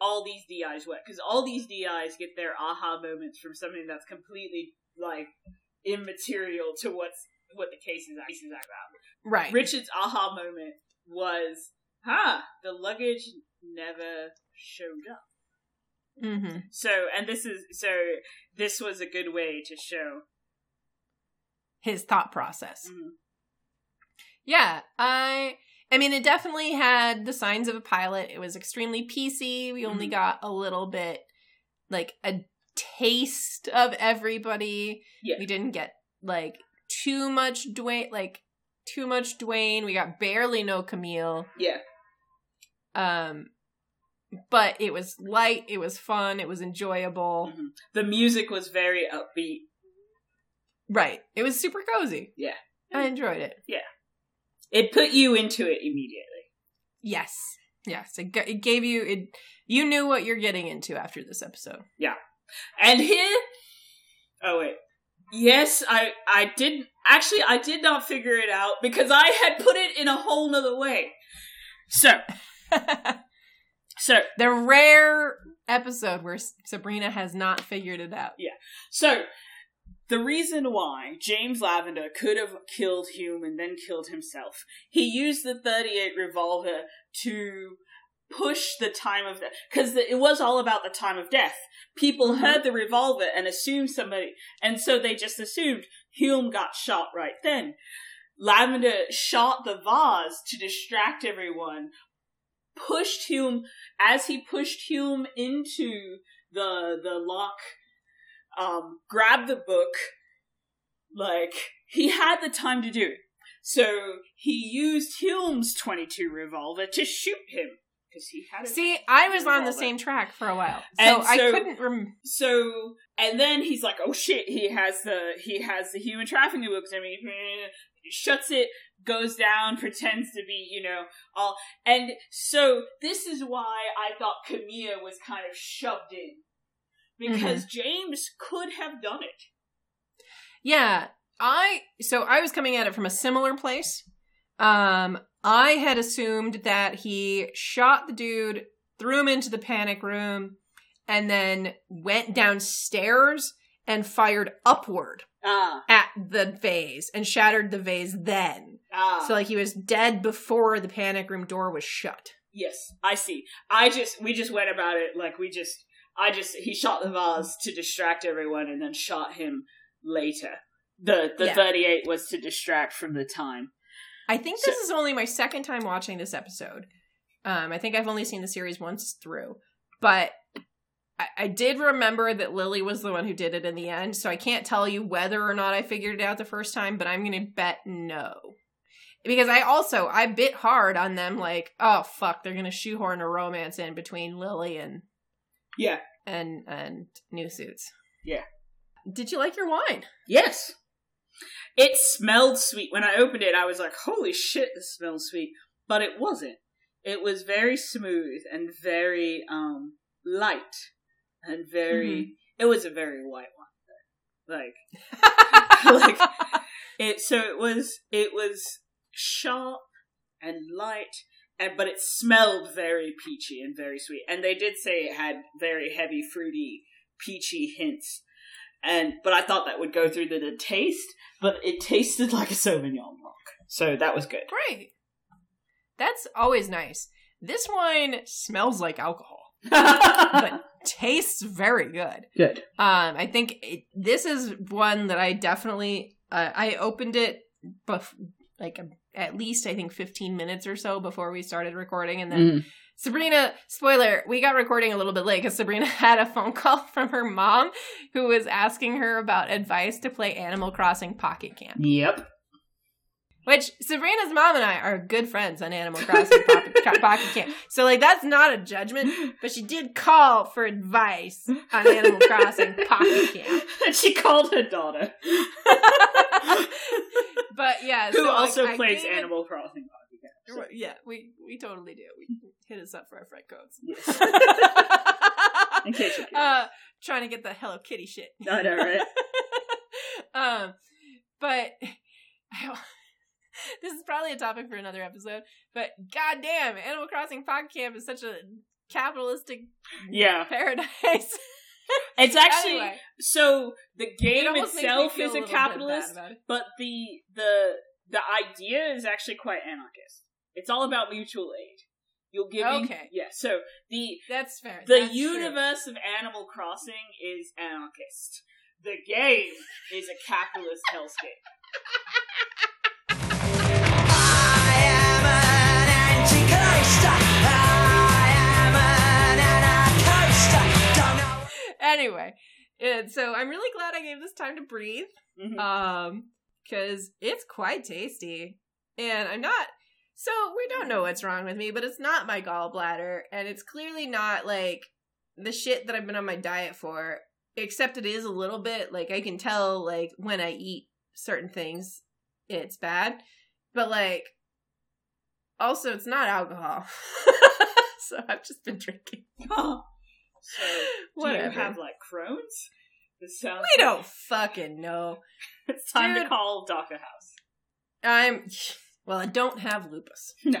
all these DIs work because all these DIs get their aha moments from something that's completely like immaterial to what's what the case is case is about. right. Richard's aha moment was, "Huh, the luggage never showed up." Hmm So, and this is so this was a good way to show. His thought process. Mhm. Yeah, I. I mean, it definitely had the signs of a pilot. It was extremely PC. We only Mhm. got a little bit, like a taste of everybody. Yeah. We didn't get like too much Dwayne, like too much Dwayne. We got barely no Camille. Yeah, Um, but it was light. It was fun. It was enjoyable. Mhm. the music was very upbeat. Right. It was super cozy. Yeah. I enjoyed it. Yeah. It put you into it immediately. Yes. Yes. It, g- it gave you it. You knew what you're getting into after this episode. Yeah. And here, oh wait, yes, I I did actually I did not figure it out because I had put it in a whole nother way. So so the rare episode where Sabrina has not figured it out. Yeah. So the reason why James Lavender could have killed Hulme and then killed himself, he used the 38 revolver to push the time of death because it was all about the time of death. People uh-huh. heard the revolver and assumed somebody, and so they just assumed Hulme got shot right then. Lavender shot the vase to distract everyone, pushed Hulme as he pushed Hulme into the the lock, um, grabbed the book, like he had the time to do it. So he used Hulme's twenty two revolver to shoot him because he had. See, I was on the same track for a while, so, And I couldn't. Rem- so and then he's like, "Oh shit!" He has the he has the human trafficking books. I mean, he shuts it, goes down, pretends to be, you know, all. And so this is why I thought Camilla was kind of shoved in because James could have done it. yeah, I. So I was coming at it from a similar place. Um, I had assumed that he shot the dude, threw him into the panic room, and then went downstairs and fired upward Ah, at the vase and shattered the vase then. ah. So like he was dead before the panic room door was shut. Yes, I see. I just we just went about it like we just I just he shot the vase to distract everyone and then shot him later. The the Yeah. 38 was to distract from the time. I think So- this is only my second time watching this episode. Um, I think I've only seen the series once through, but I, I did remember that Lily was the one who did it in the end. So I can't tell you whether or not I figured it out the first time, but I'm going to bet no, because I also I bit hard on them. Like, oh fuck, they're going to shoehorn a romance in between Lily and Yeah. and and new suits. Yeah. Did you like your wine? Yes. It smelled sweet. When I opened it, I was like, holy shit, this smells sweet. But it wasn't. It was very smooth and very um light and very mm-hmm. it was a very white one. Like like it so it was it was sharp and light and but it smelled very peachy and very sweet. And they did say it had very heavy fruity peachy hints. And but I thought that would go through the, the taste, but it tasted like a Sauvignon Blanc. So that was good. Great. That's always nice. This wine smells like alcohol, but tastes very good. good. Um, I think it, this is one that I definitely uh, I opened it, bef- like um, at least I think fifteen minutes or so before we started recording, and then Sabrina, spoiler, we got recording a little bit late because Sabrina had a phone call from her mom who was asking her about advice to play Animal Crossing Pocket Camp. Yep. Which Sabrina's mom and I are good friends on Animal Crossing Pocket, Pocket Camp. So, like, that's not a judgment, but she did call for advice on Animal Crossing Pocket Camp. And she called her daughter, but yeah, who so, also I plays it- Animal Crossing. Pocket Camp. Yeah, we we totally do. We hit us up for our friend codes. Yes. In case you're uh, trying to get the Hello Kitty shit. I know, right? um, but this is probably a topic for another episode. But goddamn, Animal Crossing Pocket Camp is such a capitalistic Yeah. paradise. It's actually Anyway. so the game me itself is a capitalist, it. but the the the idea is actually quite anarchist. It's all about mutual aid. You'll give Okay. yeah. So the That's fair. the That's true. universe of Animal Crossing is anarchist. The game is a capitalist hellscape. Anyway, and so I'm really glad I gave this time to breathe. Mhm. um because it's quite tasty and i'm not so we don't know what's wrong with me but it's not my gallbladder and it's clearly not like the shit that i've been on my diet for except it is a little bit like i can tell like when i eat certain things it's bad but like also it's not alcohol so i've just been drinking so do Whatever. you have like Crohn's? This sounds we don't fucking know It's time Dude. to call Doctor House. I'm well, I don't have lupus. No.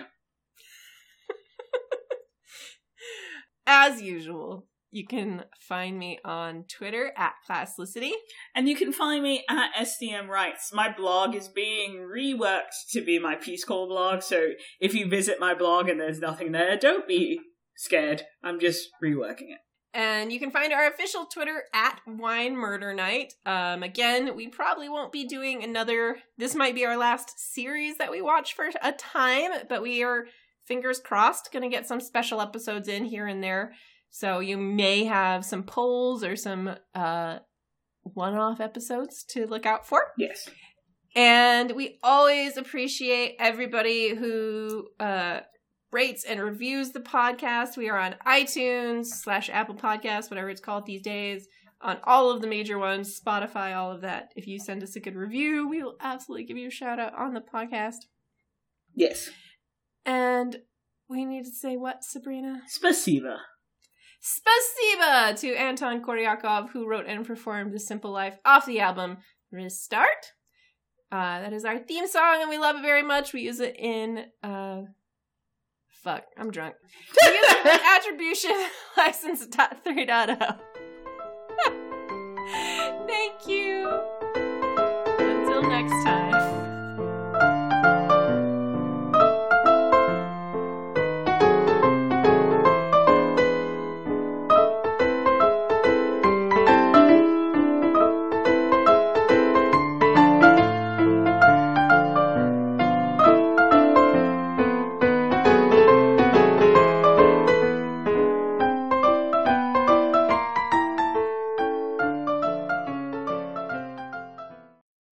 As usual, you can find me on Twitter at Classlicity. And you can find me at SDM Rights. My blog is being reworked to be my Peace Corps blog, so if you visit my blog and there's nothing there, don't be scared. I'm just reworking it. And you can find our official Twitter at Wine Murder Night. Um, again, we probably won't be doing another. This might be our last series that we watch for a time, but we are fingers crossed going to get some special episodes in here and there. So you may have some polls or some uh, one-off episodes to look out for. Yes. And we always appreciate everybody who uh, rates and reviews the podcast. We are on iTunes slash Apple Podcasts, whatever it's called these days, on all of the major ones, Spotify, all of that. If you send us a good review, we will absolutely give you a shout out on the podcast. Yes. And we need to say what, Sabrina? Spasiba. Spasiba to Anton Koryakov, who wrote and performed The Simple Life off the album Restart. Uh, that is our theme song, and we love it very much. We use it in. Uh, fuck, I'm drunk. We use it in Attribution License 3.0. Thank you. Until next time.